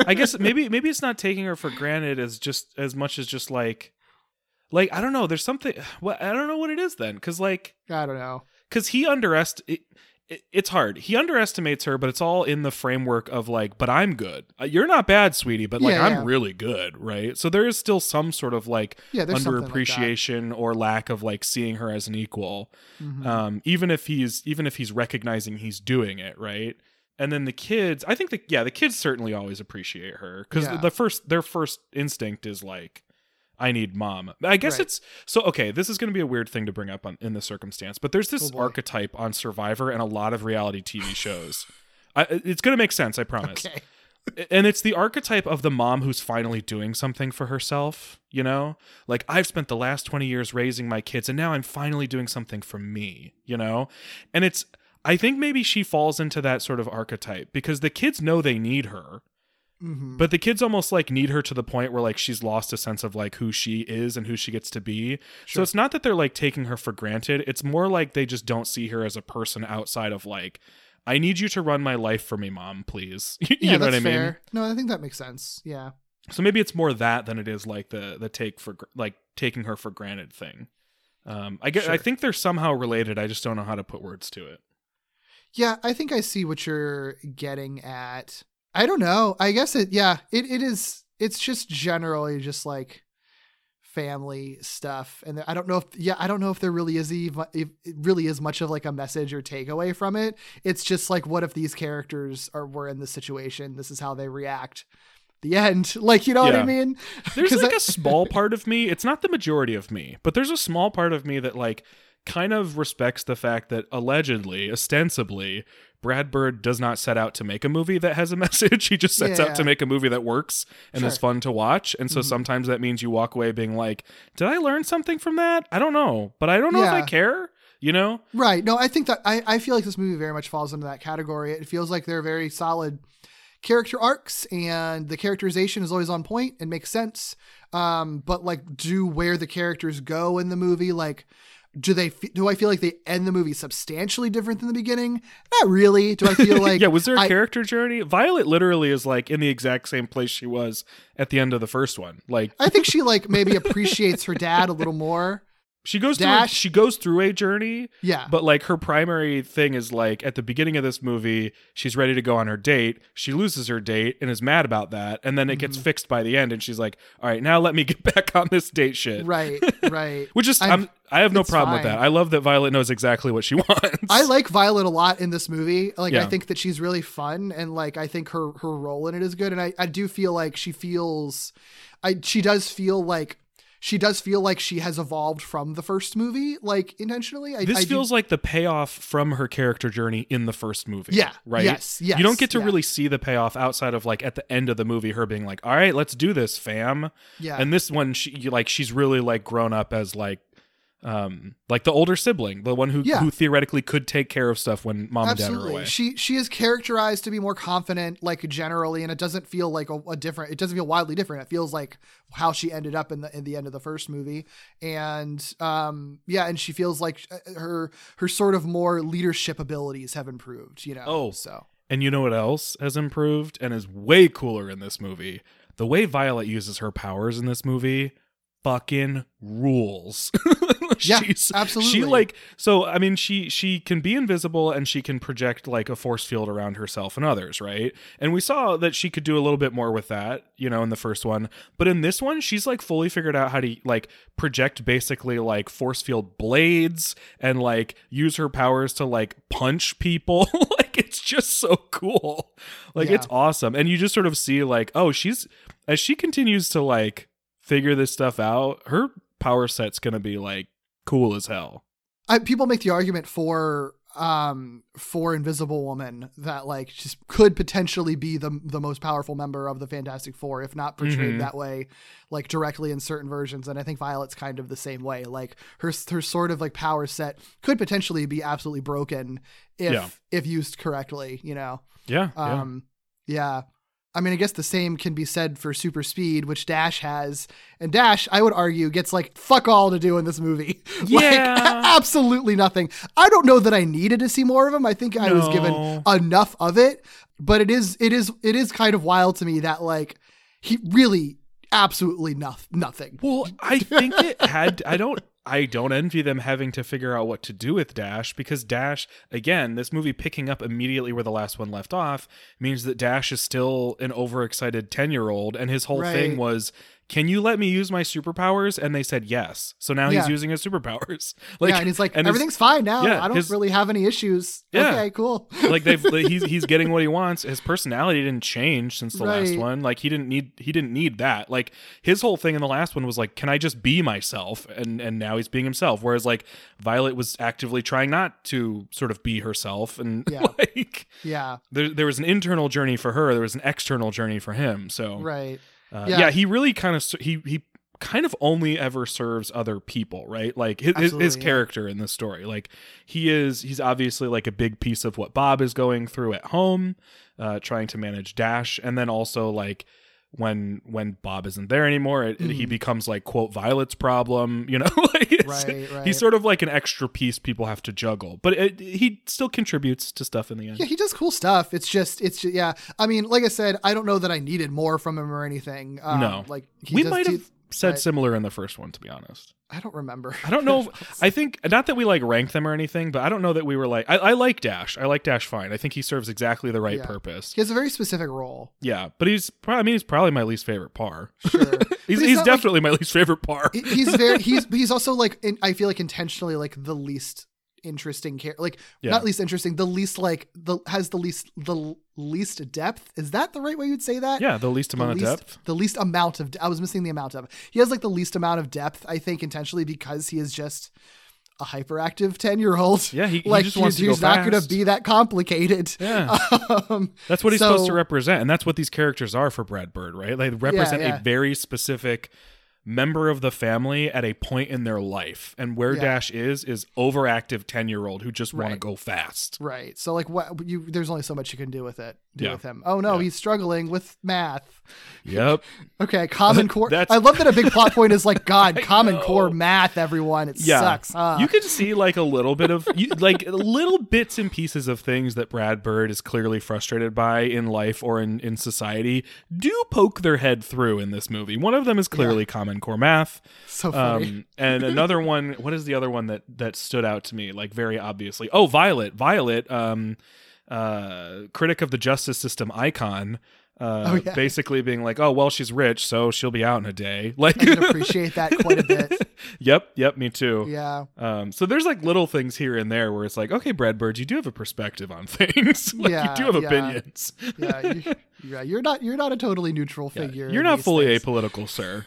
i guess maybe maybe it's not taking her for granted as just as much as just like like i don't know there's something well i don't know what it is then because like I don't know. because he underest it, it, it's hard. He underestimates her but it's all in the framework of like but i'm good. Uh, you're not bad sweetie but like Yeah, i'm really good right? So there is still some sort of like Yeah, something like underappreciation or lack of like seeing her as an equal Mhm. um even if he's even if he's recognizing he's doing it right? And then the kids i think the yeah the kids certainly always appreciate her because the first their first instinct is like i need mom. I guess Right. it's so okay this is going to be a weird thing to bring up on, in this circumstance but there's this Oh, archetype on survivor and a lot of reality tv shows. I, it's going to make sense i promise. Okay. and it's the archetype of the mom who's finally doing something for herself you know? Like i've spent the last 20 years raising my kids and now i'm finally doing something for me you know? And it's i think maybe she falls into that sort of archetype because the kids know they need her Mhm. but the kids almost like need her to the point where like she's lost a sense of like who she is and who she gets to be. So it's not that they're like taking her for granted. It's more like they just don't see her as a person outside of like, I need you to run my life for me, mom, please. you yeah, know what I mean? fair. No, I think that makes sense. Yeah. So maybe it's more that than it is like the the take for like taking her for granted thing. Um, I get. I think they're somehow related. I just don't know how to put words to it. Yeah, I think I see what you're getting at. I don't know. I guess it yeah, it, it is it's just generally just like family stuff and I don't know if yeah, I don't know if there really is even if it really is much of like a message or takeaway from it. It's just like what if these characters are were in this situation? This is how they react. The end. Like, you know what I mean? there's like I- a small part of me. It's not the majority of me, but there's a small part of me that like kind of respects the fact that allegedly, ostensibly, Brad Bird does not set out to make a movie that has a message. He just sets Yeah. out to make a movie that works and is fun to watch. And so Mhm. sometimes that means you walk away being like, "Did I learn something from that? I don't know, but I don't know if I care." You know? Right. No, I think that I, I feel like this movie very much falls into that category. It feels like they're very solid character arcs and the characterization is always on point and makes sense. Um, but like do where the characters go in the movie, like do they do I feel like they end the movie substantially different than the beginning? Not really. Do I feel like yeah, was there a I- character journey? Violet literally is like in the exact same place she was at the end of the first one. Like I think she like maybe appreciates her dad a little more. She goes through a, she goes through a journey, Yeah. but like her primary thing is like at the beginning of this movie, she's ready to go on her date. She loses her date and is mad about that, and then it gets Mm-hmm. fixed by the end, and she's like, "All right, now let me get back on this date shit." right, right. Which is I'm- I'm, I have no problem with that. I love that Violet knows exactly what she wants. I like Violet a lot in this movie. Like I think that she's really fun and like I think her her role in it is good and I I do feel like she feels I she does feel like she does feel like she has evolved from the first movie like intentionally. I, this I do- feels like the payoff from her character journey in the first movie. Yeah, Right? yes, yes, You don't get to yeah. really see the payoff outside of like at the end of the movie, her being like, all right, let's do this, fam. yeah. And this one, she like she's really like grown up as like um like the older sibling the one who Yeah. who theoretically could take care of stuff when mom and dad are Absolutely. away She she is characterized to be more confident, like generally, and it doesn't feel like a, a different. It doesn't feel wildly different. It feels like how she ended up in the in the end of the first movie, and um yeah, and she feels like uh, her her sort of more leadership abilities have improved. You know. Oh. so And you know what else has improved and is way cooler in this movie? The way Violet uses her powers in this movie fucking rules. Yeah, She's, absolutely. She like so I mean she she can be invisible and she can project like a force field around herself and others, right? And we saw that she could do a little bit more with that, you know, in the first one. But in this one, she's like fully figured out how to like project basically like force field blades and like use her powers to like punch people. like it's just so cool. Like Yeah. it's awesome. And you just sort of see like, oh, she's as she continues to like figure this stuff out, her power set's gonna be like cool as hell. I, people make the argument for um for Invisible Woman that like just could potentially be the the most powerful member of the Fantastic Four if not portrayed Mhm. that way like directly in certain versions and I think Violet's kind of the same way like her her sort of like power set could potentially be absolutely broken if Yeah. if used correctly you know Yeah. yeah. um yeah. I mean, I guess the same can be said for super speed, which Dash has. And Dash, I would argue, gets like fuck all to do in this movie. like, Yeah. absolutely nothing. I don't know that I needed to see more of him. I think I was given enough of it. But it is, it is, it is kind of wild to me that like he really absolutely noth- nothing. Well, I think it had. I don't. I don't envy them having to figure out what to do with Dash because Dash, again, this movie picking up immediately where the last one left off means that Dash is still an overexcited 10 year old. And his whole thing was, can you let me use my superpowers? And they said yes. So now Yeah. he's using his superpowers. yeah, and he's like, and everything's fine now. yeah, I don't his- really have any issues. Yeah. Okay, cool. like they've he's he's getting what he wants. His personality didn't change since the last one. Like he didn't need he didn't need that. Like his whole thing in the last one was like, can I just be myself? And and now he's being himself. Whereas like Violet was actively trying not to sort of be herself. And Yeah. like Yeah, there there was an internal journey for her. There was an external journey for him. So right. Uh, Yeah. yeah. he really kind of he he kind of only ever serves other people, right? Like his his, yeah. character in this story, like he is he's obviously like a big piece of what Bob is going through at home, uh, trying to manage Dash, and then also like when when Bob isn't there anymore, it, it- he becomes like quote Violet's problem, you know? like Right, right. He's sort of like an extra piece people have to juggle, but it, he still contributes to stuff in the end. Yeah, he does cool stuff. It's just, it's just, yeah. I mean, like I said, I don't know that I needed more from him or anything. Um, No. like he we might have said right. similar in the first one, to be honest. I don't remember. I don't know. If, I think not that we like rank them or anything, but I don't know that we were like. I, I like Dash. I like Dash fine. I think he serves exactly the right Yeah. purpose. he has a very specific role. Yeah, but he's. Probably, I mean, he's probably my least favorite Parr. Sure, he's But he's, not like- definitely my least favorite Parr. he's very he's he's also like in, I feel like intentionally like the least interesting character. Like Yeah. not least interesting, the least like the has the least the least depth. Is that the right way you'd say that? yeah, the least The amount of least, depth. The least amount of I was missing the amount of. He has like the least amount of depth, I think, intentionally because he is just a hyperactive ten year old. Yeah, he- he like just wants he's, to go he's not going to be that complicated. Yeah. um, That's what he's so- supposed to represent, and that's what these characters are for Brad Bird, right? They represent yeah. a very specific member of the family at a point in their life, and where Yeah. Dash is is overactive ten year old who just want to go fast. Right. So like what you there's only so much you can do with it. Do Yeah. with him. Oh no, Yeah. he's struggling with math. Yep. Okay, common core. That's- I love that a big plot point is like God, common know. core math everyone. It sucks. Huh? You can see like a little bit of you, like little bits and pieces of things that Brad Bird is clearly frustrated by in life or in, in society do poke their head through in this movie. One of them is clearly Common Core math. so funny. Um, and another one, what is the other one that that stood out to me like very obviously? Oh, Violet. Violet, um, uh, critic of the justice system icon. Uh, Oh, yeah. basically being like, oh well, she's rich, so she'll be out in a day. Like, I can appreciate that quite a bit. yep, yep, me too. Yeah. Um, so there's like little things here and there where it's like, okay, Brad Bird, you do have a perspective on things. like, Yeah, you do have yeah. opinions. Yeah. You, yeah. You're not you're not a totally neutral Yeah, figure. You're not fully things. apolitical, sir.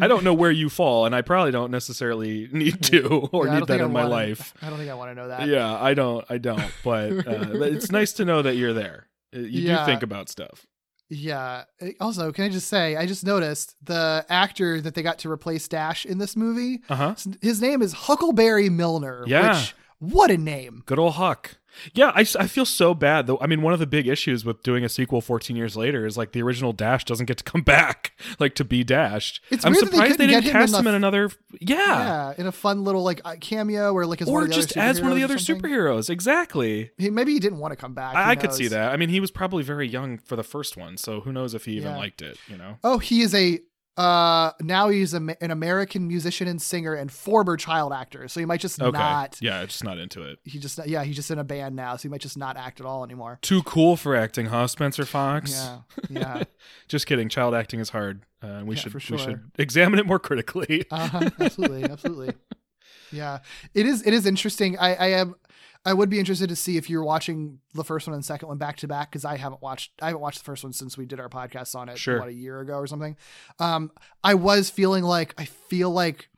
I don't know where you fall, and I probably don't necessarily need to or Yeah, need that think I in my wanna- life. I don't think I want to know that. Yeah, I don't. I don't. But uh, it's nice to know that you're there. Uh, You Yeah. do think about stuff. Yeah. Uh, Also, can I just say, I just noticed the actor that they got to replace Dash in this movie. Uh huh. His name is Huckleberry Milner. Yeah. Which, what a name. Good old Huck. Yeah, I, I feel so bad though. I mean, one of the big issues with doing a sequel 14 years later is like the original Dash doesn't get to come back, like to be Dashed. It's I'm that they surprised they, didn't him cast the him in another. Yeah. Yeah. In a fun little like uh, cameo or like as one Or of the just other as one of the superheroes other superheroes. Exactly. He, maybe he didn't want to come back. I, I could see that. I mean, he was probably very young for the first one, so who knows if he even Yeah. liked it, you know? Oh, he is a uh now he's a, an American musician and singer and former child actor. So he might just Okay. not Yeah, just not into it. he just yeah, he's just in a band now, so he might just not act at all anymore. Too cool for acting, huh, Spencer Fox? Yeah. Yeah. Just kidding. Child acting is hard. Uh, we Yeah, should for we should examine it more critically. Uh-huh. Absolutely, absolutely. Yeah. It is it is interesting. I I am I would be interested to see if you're watching the first one and second one back to back because I haven't watched I haven't watched the first one since we did our podcast on it Sure. what a year ago or something. Um I was feeling like I feel like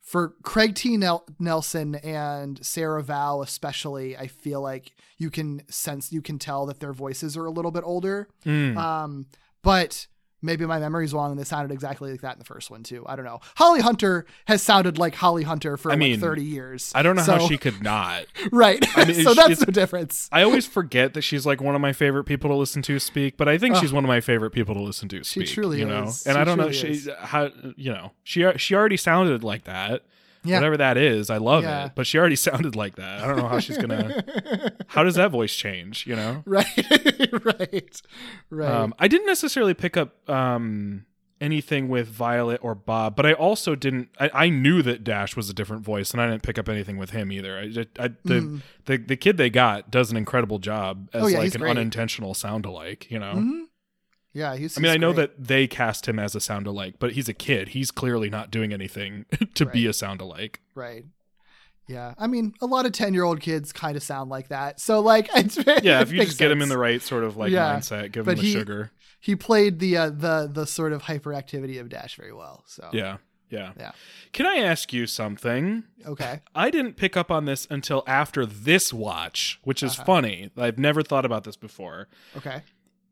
for Craig T. Nel- Nelson and Sarah Vowell especially, I feel like you can sense you can tell that their voices are a little bit older. Mm. Um, but maybe my memory's wrong and they sounded exactly like that in the first one too. I don't know. Holly Hunter has sounded like Holly Hunter for I like 30 years. I don't know how she could not. Right. I mean, so that's the difference. I always forget that she's like one of my favorite people to listen to speak, but I think she's one of my favorite people to listen to speak. She truly you know, is. and She I don't know she how you know she she already sounded like that. Yeah. Whatever that is, I love Yeah. it. But she already sounded like that. I don't know how she's gonna. how does that voice change? You know. Right. right. Right. Um, I didn't necessarily pick up um, anything with Violet or Bob, but I also didn't. I, I knew that Dash was a different voice, and I didn't pick up anything with him either. I, I the, the the kid they got does an incredible job as Mm. Oh, yeah, like an great. unintentional sound alike. You know. Mhm. Yeah, he's I mean, he's I know great. that they cast him as a sound alike, but he's a kid. He's clearly not doing anything to be a sound alike. Right. Yeah. I mean, a lot of 10 year old kids kind of sound like that. So, like, it's, Yeah, if you just get him in the right sort of like Yeah, mindset, give but him the he- sugar. He played the, uh, the, the sort of hyperactivity of Dash very well. So, Yeah, yeah, Yeah. Can I ask you something? Okay. I didn't pick up on this until after this watch, which is Uh-huh. funny. I've never thought about this before. Okay.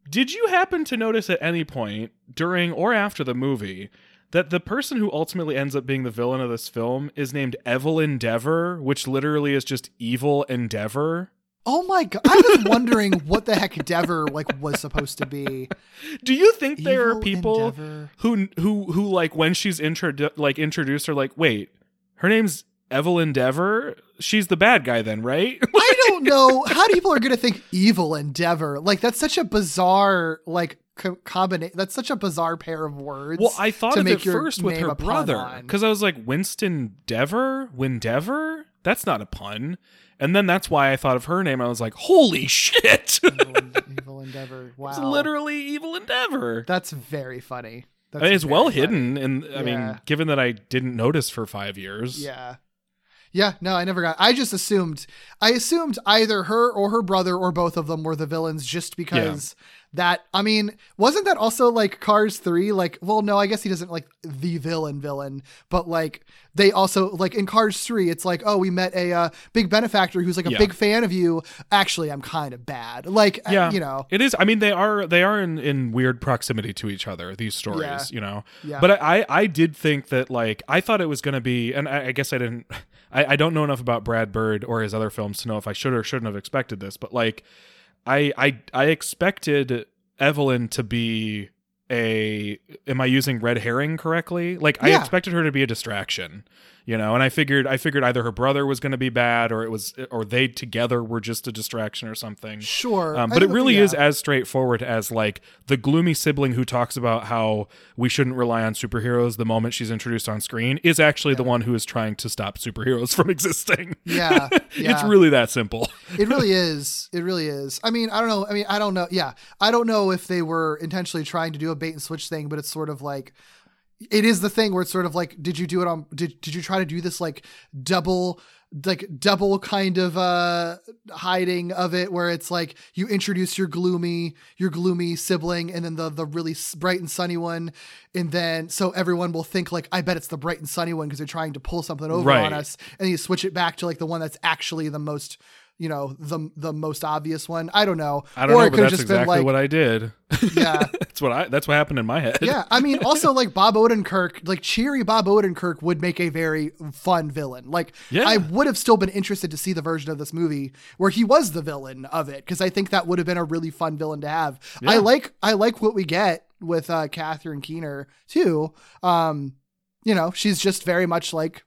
Did you happen to notice at any point during or after the movie that the person who ultimately ends up being the villain of this film is named Evelyn Deavor, which literally is just evil endeavor? Oh my god! I was wondering what the heck Deavor like was supposed to be. Do you think there are people Endeavor. who who who like when she's introdu- like introduced are like, "Wait, her name's Evelyn Deavor? She's the bad guy then, right?" I don't know how people are going to think evil Endeavor. Like that's such a bizarre like co- combination. That's such a bizarre pair of words. Well, I thought to of make it first with her brother because I was like Winston Deavor, Windever. That's not a pun. And then that's why I thought of her name. I was like, "Holy shit!" evil, evil Endeavor. Wow, it's literally Evil Endeavor. that's very funny. That's it's well funny. hidden, and I Yeah. mean, given that I didn't notice for five years, Yeah. Yeah, no, I never got. I just assumed I assumed either her or her brother or both of them were the villains just because that I mean, wasn't that also like Cars 3 like well no, I guess he doesn't like the villain villain, but like they also like in Cars 3 it's like oh, we met a uh, big benefactor who's like a Yeah. big fan of you. Actually, I'm kind of bad. Like uh, yeah, you know. it is. I mean, they are they are in, in weird proximity to each other. These stories, Yeah. you know. Yeah. But I, I I did think that like I thought it was going to be, and I, I guess I didn't. I, I don't know enough about Brad Bird or his other films to know if I should or shouldn't have expected this. But like, I I I expected Evelyn to be a. Am I using red herring correctly? Like I expected her to be a distraction. You know, and I figured I figured either her brother was going to be bad, or it was, or they together were just a distraction or something. Sure. Um, but it really yeah. is as straightforward as like the gloomy sibling who talks about how we shouldn't rely on superheroes the moment she's introduced on screen is actually the one who is trying to stop superheroes from existing. Yeah, it's really that simple. it really is. It really is. I mean, I don't know. I mean, I don't know. Yeah, I don't know if they were intentionally trying to do a bait and switch thing, but it's sort of like it is the thing where it's sort of like, did you do it on? Did did you try to do this like double? like double kind of uh hiding of it where it's like you introduce your gloomy your gloomy sibling and then the the really bright and sunny one and then so everyone will think like i bet it's the bright and sunny one because they're trying to pull something over Right. on us and you switch it back to like the one that's actually the most you know, the the most obvious one. I don't know. I don't or know, but could that's exactly like, what I did. yeah, that's what I. That's what happened in my head. yeah. I mean, also like Bob Odenkirk, like cheery Bob Odenkirk would make a very fun villain. Like, Yeah. I would have still been interested to see the version of this movie where he was the villain of it because I think that would have been a really fun villain to have. I like I like what we get with uh, Catherine Keener too. Um, you know, she's just very much like,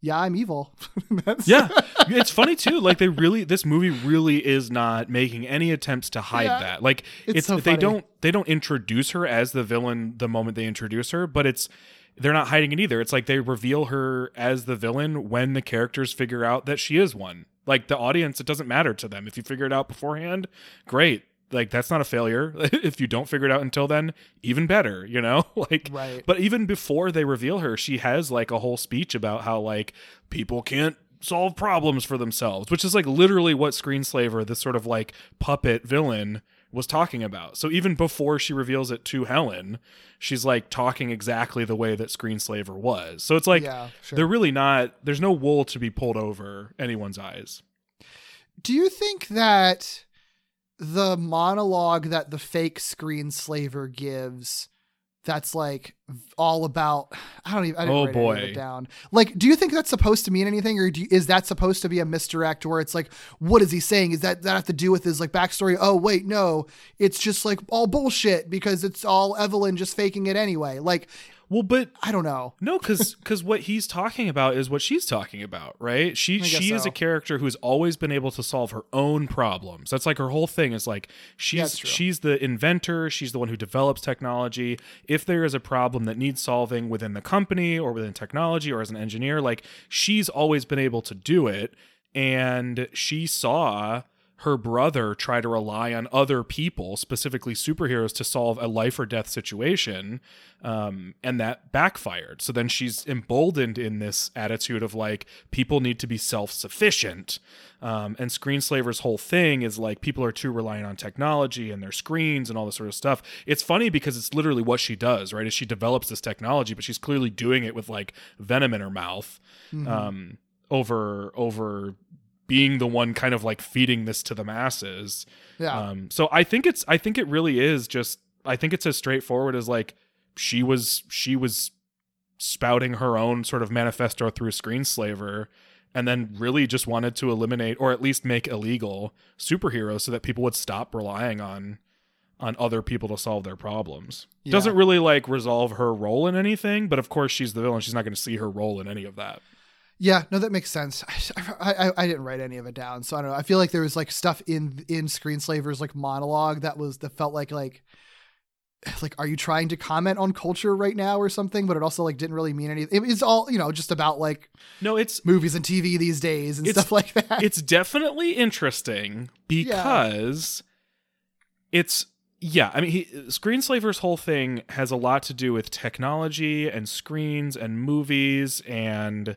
yeah, I'm evil. Yeah. It's funny too. Like they really this movie really is not making any attempts to hide Yeah. that. Like It's it's, so they don't they don't introduce her as the villain the moment they introduce her but it's they're not hiding it either. It's like they reveal her as the villain when the characters figure out that she is one. Like the audience it doesn't matter to them. If you figure it out beforehand great like that's not a failure if you don't figure it out until then even better you know like Right. but even before they reveal her, she has like a whole speech about how like people can't solve problems for themselves, which is like literally what Screenslaver, this sort of like puppet villain, was talking about. So even before she reveals it to Helen, she's like talking exactly the way that Screenslaver was. So it's like Yeah, sure. they're really not there's no wool to be pulled over anyone's eyes. Do you think that the monologue that the fake Screenslaver gives that's like all about I don't even I didn't Oh, write boy. it down. Like do you think that's supposed to mean anything or do you, is that supposed to be a misdirect where it's like what is he saying? Is that that have to do with his like backstory? Oh wait, no. It's just like all bullshit because it's all Evelyn just faking it anyway. Like Well, but I don't know. No, because because what he's talking about is what she's talking about, right? She she is a character who's always been able to solve her own problems. That's like her whole thing is like she's true. she's the inventor, she's the one who develops technology. If there is a problem that needs solving within the company or within technology or as an engineer, like she's always been able to do it. And she saw her brother try to rely on other people, specifically superheroes, to solve a life or death situation. Um, and that backfired. So then she's emboldened in this attitude of like, people need to be self sufficient. Um, and Screenslaver's whole thing is like, people are too reliant on technology and their screens and all this sort of stuff. It's funny because it's literally what she does, right? Is she develops this technology, but she's clearly doing it with like venom in her mouth um, over, over being the one kind of like feeding this to the masses. Yeah. Um, so I think it's I think it really is just I think it's as straightforward as like she was she was spouting her own sort of manifesto through Screenslaver and then really just wanted to eliminate or at least make illegal superheroes so that people would stop relying on on other people to solve their problems. Yeah. Doesn't really like resolve her role in anything, but of course she's the villain. She's not going to see her role in any of that. Yeah, no, that makes sense. I, I I didn't write any of it down, so I don't know. I feel like there was like stuff in in Screenslaver's like monologue that was that felt like like like are you trying to comment on culture right now or something? But it also like didn't really mean anything. It's all you know, just about like No, it's movies and TV these days and stuff like that. it's definitely interesting because it's yeah i mean he, screenslaver's whole thing has a lot to do with technology and screens and movies and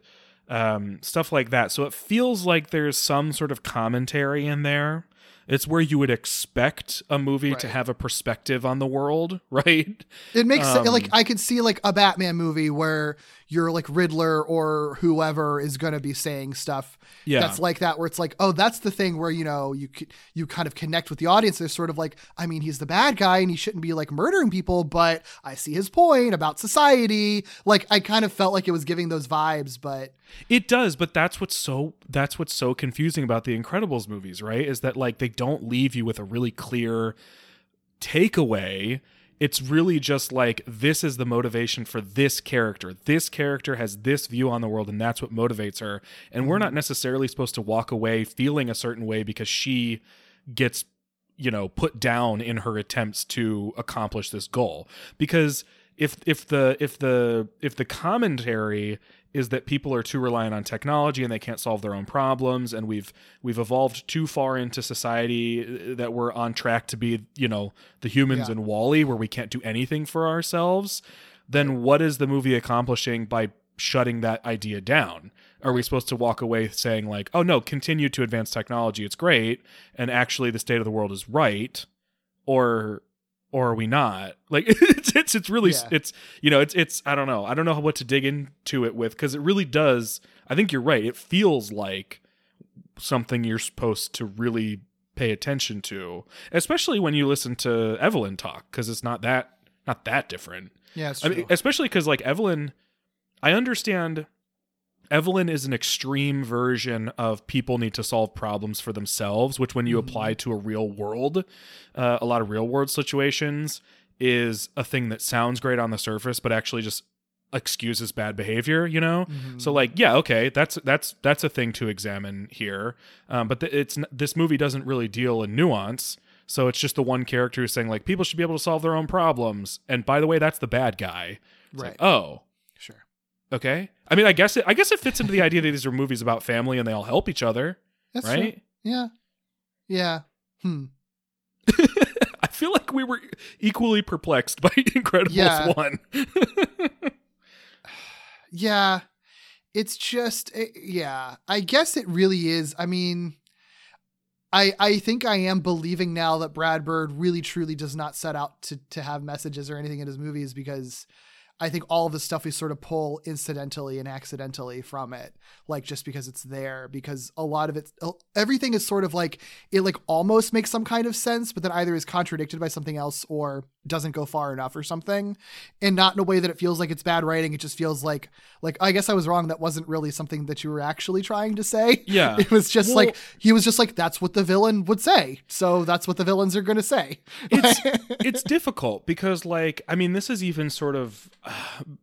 um, stuff like that. So it feels like there's some sort of commentary in there it's where you would expect a movie to have a perspective on the world right It makes sense. Um, like I could see like a Batman movie where you're like Riddler or whoever is going to be saying stuff Yeah. that's like that where it's like oh that's the thing where you know you you kind of connect with the audience they're sort of like I mean he's the bad guy and he shouldn't be like murdering people but I see his point about society like I kind of felt like it was giving those vibes but It does, but that's what's so that's what's so confusing about the Incredibles movies, right? Is that like they don't leave you with a really clear takeaway. It's really just like this is the motivation for this character. This character has this view on the world and that's what motivates her. And we're not necessarily supposed to walk away feeling a certain way because she gets you know put down in her attempts to accomplish this goal because if if the if the if the commentary is that people are too reliant on technology and they can't solve their own problems. And we've we've evolved too far into society uh, that we're on track to be you know the humans Yeah. in WALL-E where we can't do anything for ourselves. Then what is the movie accomplishing by shutting that idea down? Are we supposed to walk away saying like oh no continue to advance technology. It's great and actually the state of the world is right or or are we not like it's it's, it's really Yeah. it's you know it's it's i don't know i don't know what to dig into it with because it really does i think you're right it feels like something you're supposed to really pay attention to, especially when you listen to Evelyn talk because it's not that not that different. Yeah, I mean, especially because like Evelyn, I understand. Evelyn is an extreme version of people need to solve problems for themselves, which when you Mm-hmm. apply to a real world, uh, a lot of real world situations is a thing that sounds great on the surface, but actually just excuses bad behavior. You know, Mm-hmm. so like yeah, okay, that's that's that's a thing to examine here. Um, but the, it's this movie doesn't really deal in nuance. So it's just the one character who's saying like people should be able to solve their own problems, and by the way, that's the bad guy. It's like, right. oh, sure. okay. I mean, I guess it. I guess it fits into the idea that these are movies about family and they all help each other, That's right? Yeah. Yeah. Hmm. I feel like we were equally perplexed by Incredibles Yeah. one. Yeah. It's just eh, yeah. I guess it really is. I mean, I I think I am believing now that Brad Bird really truly does not set out to to have messages or anything in his movies because I think all of the stuff we sort of pull incidentally and accidentally from it, like just because it's there. Because a lot of it, everything is sort of like it, like almost makes some kind of sense, but then either is contradicted by something else or doesn't go far enough or something, and not in a way that it feels like it's bad writing. It just feels like, like I guess I was wrong. That wasn't really something that you were actually trying to say. Yeah. it was just Well- like he was just like that's what the villain would say, so that's what the villains are going to say. it's it's difficult because like I mean this is even sort of uh,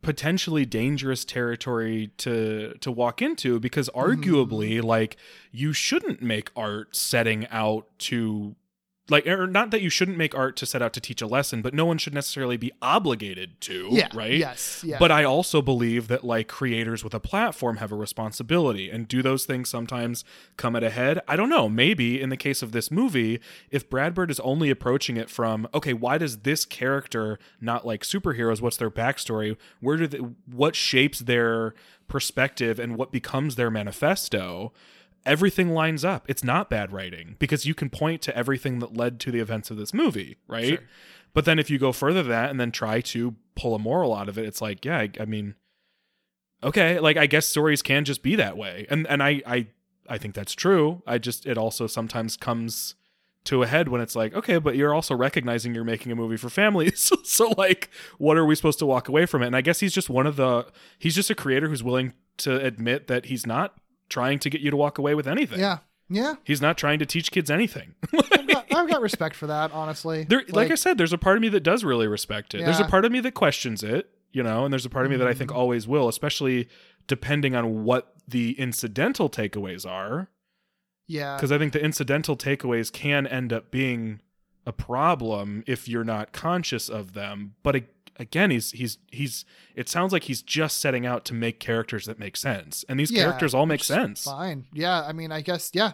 potentially dangerous territory to to walk into because mm-hmm. arguably like you shouldn't make art setting out to like or not that you shouldn't make art to set out to teach a lesson but no one should necessarily be obligated to yeah, right Yes, yeah. But I also believe that like creators with a platform have a responsibility and do those things sometimes come at a head? I don't know. Maybe in the case of this movie, if Brad Bird is only approaching it from, okay, why does this character not like superheroes? What's their backstory? Where do they, what shapes their perspective and what becomes their manifesto? Everything lines up. It's not bad writing because you can point to everything that led to the events of this movie, right? Sure. But then if you go further than that and then try to pull a moral out of it, it's like, yeah, I, I mean, okay, like I guess stories can just be that way, and and I I I think that's true. I just it also sometimes comes to a head when it's like, okay, but you're also recognizing you're making a movie for families, so like, what are we supposed to walk away from it? And I guess he's just one of the he's just a creator who's willing to admit that he's not trying to get you to walk away with anything. yeah, yeah. He's not trying to teach kids anything. I've got, I've got respect for that, honestly. There, like, I said, there's a part of me that does really respect it. There's a part of me that questions it, you know, and there's a part of me that I think mm-hmm. always will, especially depending on what the incidental takeaways are. yeah, Because I think the incidental takeaways can end up being a problem if you're not conscious of them. But again, he's he's he's. It sounds like he's just setting out to make characters that make sense, and these Yeah, characters all make sense. Fine. Yeah, I mean, I guess yeah.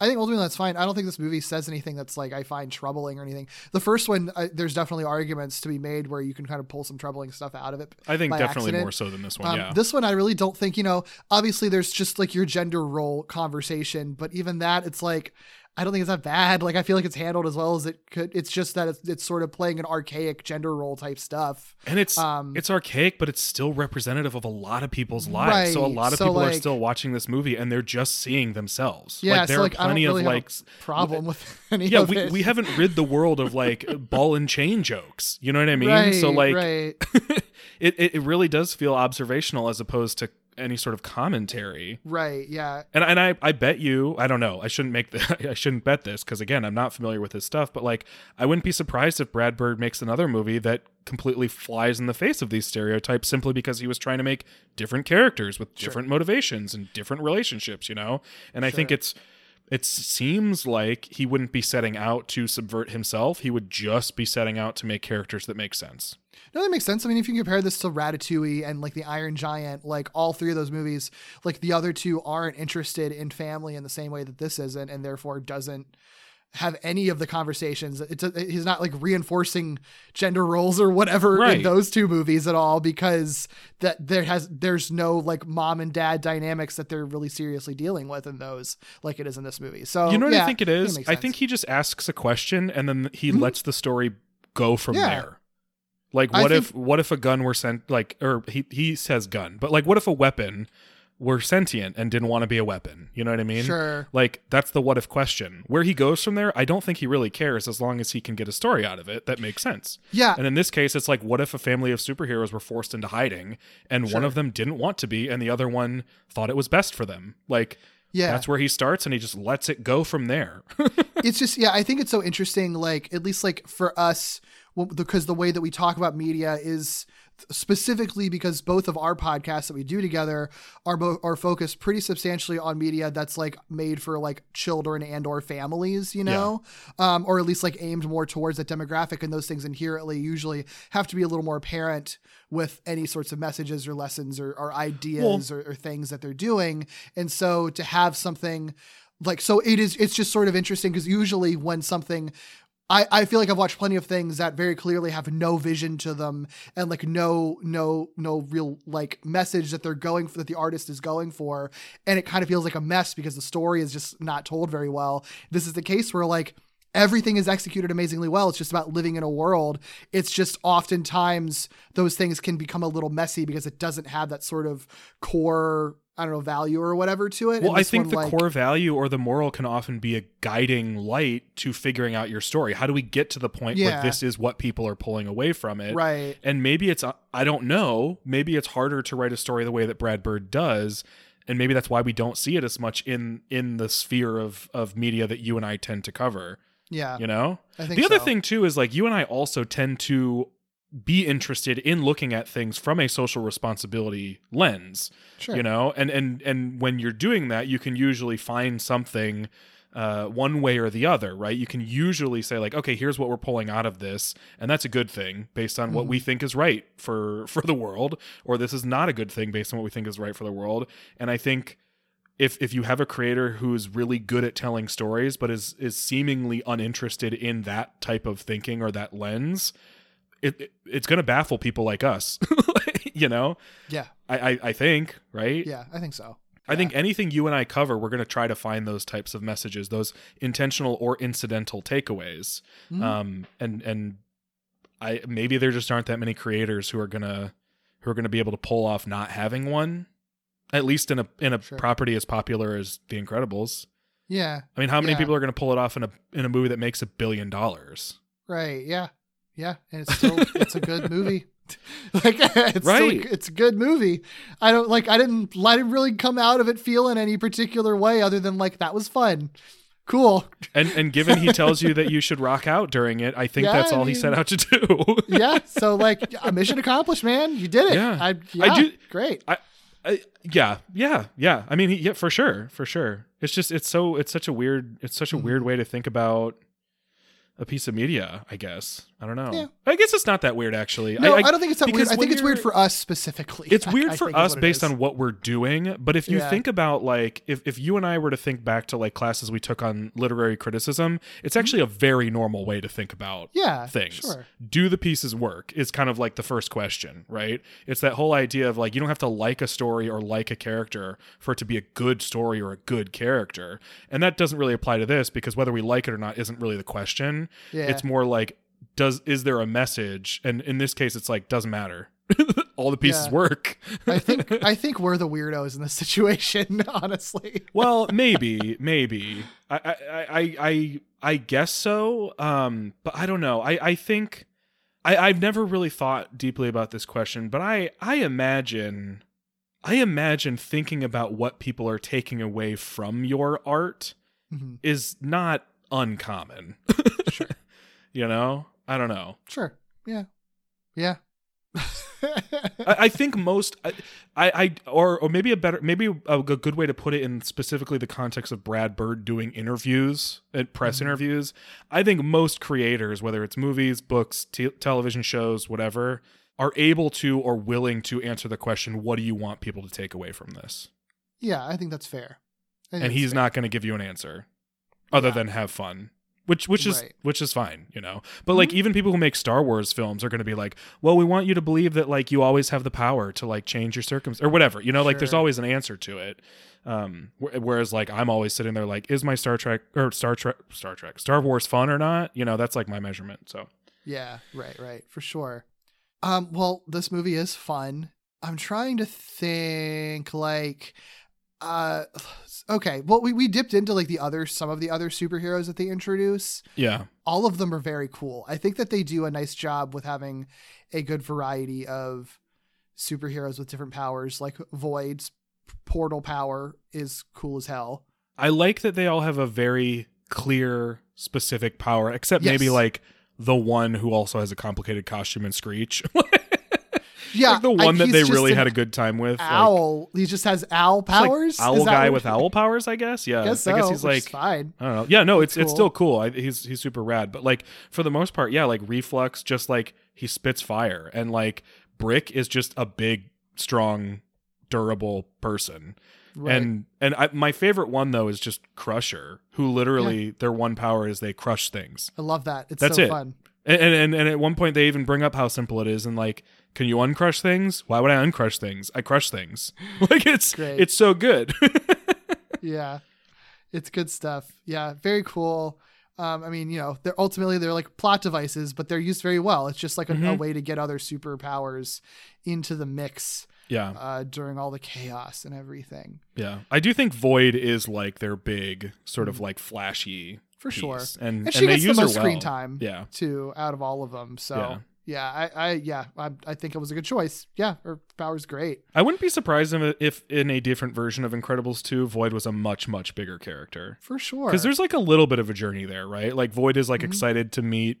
I think ultimately that's fine. I don't think this movie says anything that's like I find troubling or anything. The first one, I, there's definitely arguments to be made where you can kind of pull some troubling stuff out of it. I think definitely accident. more so than this one. Um, yeah. This one, I really don't think, you know, obviously there's just like your gender role conversation, but even that, it's like, I don't think it's that bad. Like, I feel like it's handled as well as it could. It's just that it's, it's sort of playing an archaic gender role type stuff. and it's um, it's archaic, but it's still representative of a lot of people's lives. So a lot of So, people are still watching this movie, and they're just seeing themselves. Yeah, like, there so are like, don't plenty really of like problem with any yeah, of we, it. we haven't rid the world of like ball and chain jokes. You know what I mean? right, so like right. it it really does feel observational as opposed to any sort of commentary. Right. Yeah. And and I I bet you I don't know I shouldn't make the I shouldn't bet this because again I'm not familiar with his stuff but like I wouldn't be surprised if Brad Bird makes another movie that completely flies in the face of these stereotypes simply because he was trying to make different characters with different motivations and different relationships you know and I think it's it seems like he wouldn't be setting out to subvert himself he would just be setting out to make characters that make sense No, that makes sense. I mean, if you compare this to Ratatouille and like the Iron Giant, like all three of those movies, like the other two aren't interested in family in the same way that this isn't, and therefore doesn't have any of the conversations. It's he's not like reinforcing gender roles or whatever in those two movies at all because that there has there's no like mom and dad dynamics that they're really seriously dealing with in those like it is in this movie. So you know what yeah, I think it is I think he just asks a question and then he Mhm. lets the story go from Yeah. there like I what if think- what if a gun were sent like or he he says gun but like what if a weapon were sentient and didn't want to be a weapon. You know what I mean? Sure. Like that's the what if question. Where he goes from there, I don't think he really cares as long as he can get a story out of it that makes sense. Yeah. And in this case, it's like, what if a family of superheroes were forced into hiding and one of them didn't want to be and the other one thought it was best for them? Like, Yeah. that's where he starts and he just lets it go from there. it's just yeah i think it's so interesting like at least like for us because the way that we talk about media is specifically because both of our podcasts that we do together are bo- are focused pretty substantially on media that's like made for like children and or families you know? Um, or at least like aimed more towards that demographic and those things inherently usually have to be a little more apparent with any sorts of messages or lessons or, or ideas or, or things that they're doing. And so to have something like so it is it's just sort of interesting because usually when something I, I feel like I've watched plenty of things that very clearly have no vision to them and like no no no real like message that they're going for that the artist is going for and it kind of feels like a mess because the story is just not told very well. This is the case where like everything is executed amazingly well. It's just about living in a world. It's just oftentimes those things can become a little messy because it doesn't have that sort of core I don't know value or whatever to it. Well, I think one, the like- core value or the moral can often be a guiding light to figuring out your story. How do we get to the point Yeah. where this is what people are pulling away from it? right And maybe it's, I don't know, maybe it's harder to write a story the way that Brad Bird does. And maybe that's why we don't see it as much in in the sphere of of media that you and I tend to cover. yeah You know, I think the other so. thing too is like you and I also tend to be interested in looking at things from a social responsibility lens sure. you know? And and and when you're doing that you can usually find something uh, one way or the other right? You can usually say like okay here's what we're pulling out of this and that's a good thing based on what we think is right for for the world or this is not a good thing based on what we think is right for the world. And i think if if you have a creator who's really good at telling stories but is is seemingly uninterested in that type of thinking or that lens it, it it's going to baffle people like us you know yeah I, I I think right. yeah I think so I think anything you and I cover, we're going to try to find those types of messages, those intentional or incidental takeaways. Mhm. Um, and and I maybe there just aren't that many creators who are gonna who are gonna be able to pull off not having one, at least in a in a Sure. property as popular as The Incredibles. yeah I mean, how many Yeah. people are going to pull it off in a in a movie that makes a billion dollars? Right. Yeah. Yeah. And it's still it's a good movie. like it's Right. Still, it's a good movie. I don't like. I didn't. I didn't really come out of it feeling any particular way other than like that was fun. Cool. And and given he tells you that you should rock out during it, I think Yeah, that's I all he set out to do. Yeah. So like, a mission accomplished, man. You did it. Yeah. I, yeah do- Great. I, yeah, yeah, yeah. I mean, he, yeah, for sure, for sure. It's just it's so it's such a weird it's such a Mm-hmm. weird way to think about a piece of media. I guess I don't know. Yeah. I guess it's not that weird actually. No, I, don't think it's that weird. I think it's weird for us specifically. It's weird I for us based on what we're doing, but if you Yeah. think about like if, if you and I were to think back to like classes we took on literary criticism, it's actually a very normal way to think about Mm-hmm. Yeah. things. Sure. Do the pieces work? Is kind of like the first question, right? It's that whole idea of like you don't have to like a story or like a character for it to be a good story or a good character. And that doesn't really apply to this because whether we like it or not isn't really the question. Yeah. It's more like does is there a message? And in this case it's like doesn't matter. All the pieces Yeah. work. I think I think we're the weirdos in this situation. Honestly. well, maybe, maybe. I, I, I, I, I guess so. Um, but I don't know. I, I think I, I've never really thought deeply about this question, but I, I imagine, I imagine thinking about what people are taking away from your art Mhm. is not uncommon. Sure. you know, I don't know. Sure. Yeah. Yeah. I, I think most, I, I, or or maybe a better, maybe a good way to put it in specifically the context of Brad Bird doing interviews at press Mm-hmm. interviews. I think most creators, whether it's movies, books, te- television shows, whatever, are able to or willing to answer the question, "What do you want people to take away from this?" yeah, I think that's fair. Think And that's he's fair. not going to give you an answer other Yeah. than have fun. Which which is Right. Mm-hmm. which is fine, you know. But like even people who make Star Wars films are going to be like, "Well, we want you to believe that like you always have the power to like change your circumstance or whatever." You know, like there's always an answer to it. Um wh- whereas like I'm always sitting there like, "Is my Star Trek or Star Trek Star Trek Star Wars fun or not?" You know, that's like my measurement. So Yeah, right, right, for sure. Um, well, this movie is fun. I'm trying to think like uh okay well we, we dipped into like the other some of the other superheroes that they introduce. Yeah. all of them are very cool. I think that they do a nice job with having a good variety of superheroes with different powers. Like Voyd's portal power is cool as hell. I like that they all have a very clear, specific power, except maybe like the one who also has a complicated costume and Screech. yeah like the I- one that they really had a good time with. like- owl he just has owl It's like powers owl guy with owl powers, I guess. Yeah, I guess, so, I guess he's like fine I don't know. Yeah, no, it's That's it's cool. still cool. I, he's he's super rad, but like for the most part, yeah, like reflux, just like he spits fire, and like brick is just a big, strong, durable person. Right. And and I, my favorite one though is just Crusher, who literally their one power is they crush things. i love that it's That's so it. fun And, and and at one point they even bring up how simple it is and like, can you uncrush things? Why would I uncrush things? I crush things. Like it's Great. it's so good. yeah it's good stuff yeah very cool um, I mean, you know, they're ultimately they're like plot devices, but they're used very well. It's just like a, a Mhm. way to get other superpowers into the mix yeah. uh, during all the chaos and everything. Yeah, I do think Voyd is like their big sort of like flashy For sure. piece. and And she and they gets the use her screen time. Yeah, Too out of all of them. So Yeah. yeah, I, I yeah, I, I think it was a good choice. Yeah, her power's great I wouldn't be surprised if, in a different version of Incredibles 2, Voyd was a much much bigger character for sure. because there's like a little bit of a journey there, right? Like Voyd is like Mhm. excited to meet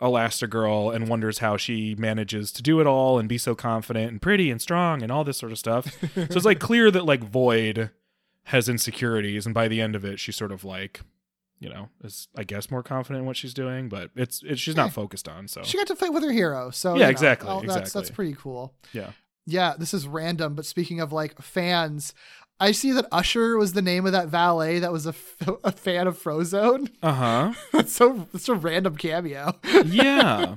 Elastigirl and wonders how she manages to do it all and be so confident and pretty and strong and all this sort of stuff. so it's like clear that like Voyd has insecurities, and by the end of it, she's sort of like. You know, is I guess more confident in what she's doing, but it's, it's she's Yeah. not focused on. So she got to fight with her hero. So Yeah, you know, exactly, all- That's that's pretty cool. yeah, Yeah, this is random, but speaking of like fans, I see that Usher was the name of that valet that was a, f- a fan of Frozone. uh huh. That's so that's a random cameo. yeah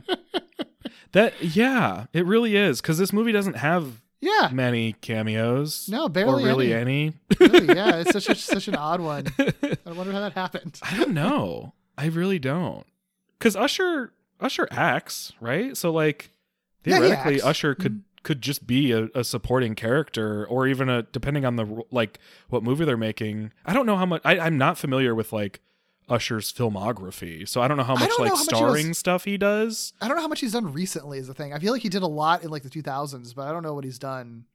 that yeah it really is because this movie doesn't have yeah, many cameos No, barely or really any. any, really, yeah, it's such a, such an odd one. I wonder how that happened. i don't know i really don't because usher usher acts right so like Yeah, he theoretically. Mm-hmm. usher could could just be a, a supporting character or even a depending on the like what movie they're making i don't know how much I, i'm not familiar with like usher's filmography so i don't know how much like how much he does- starring stuff he does I don't know how much he's done recently. Is the thing. I feel like he did a lot in like the 2000s, but I don't know what he's done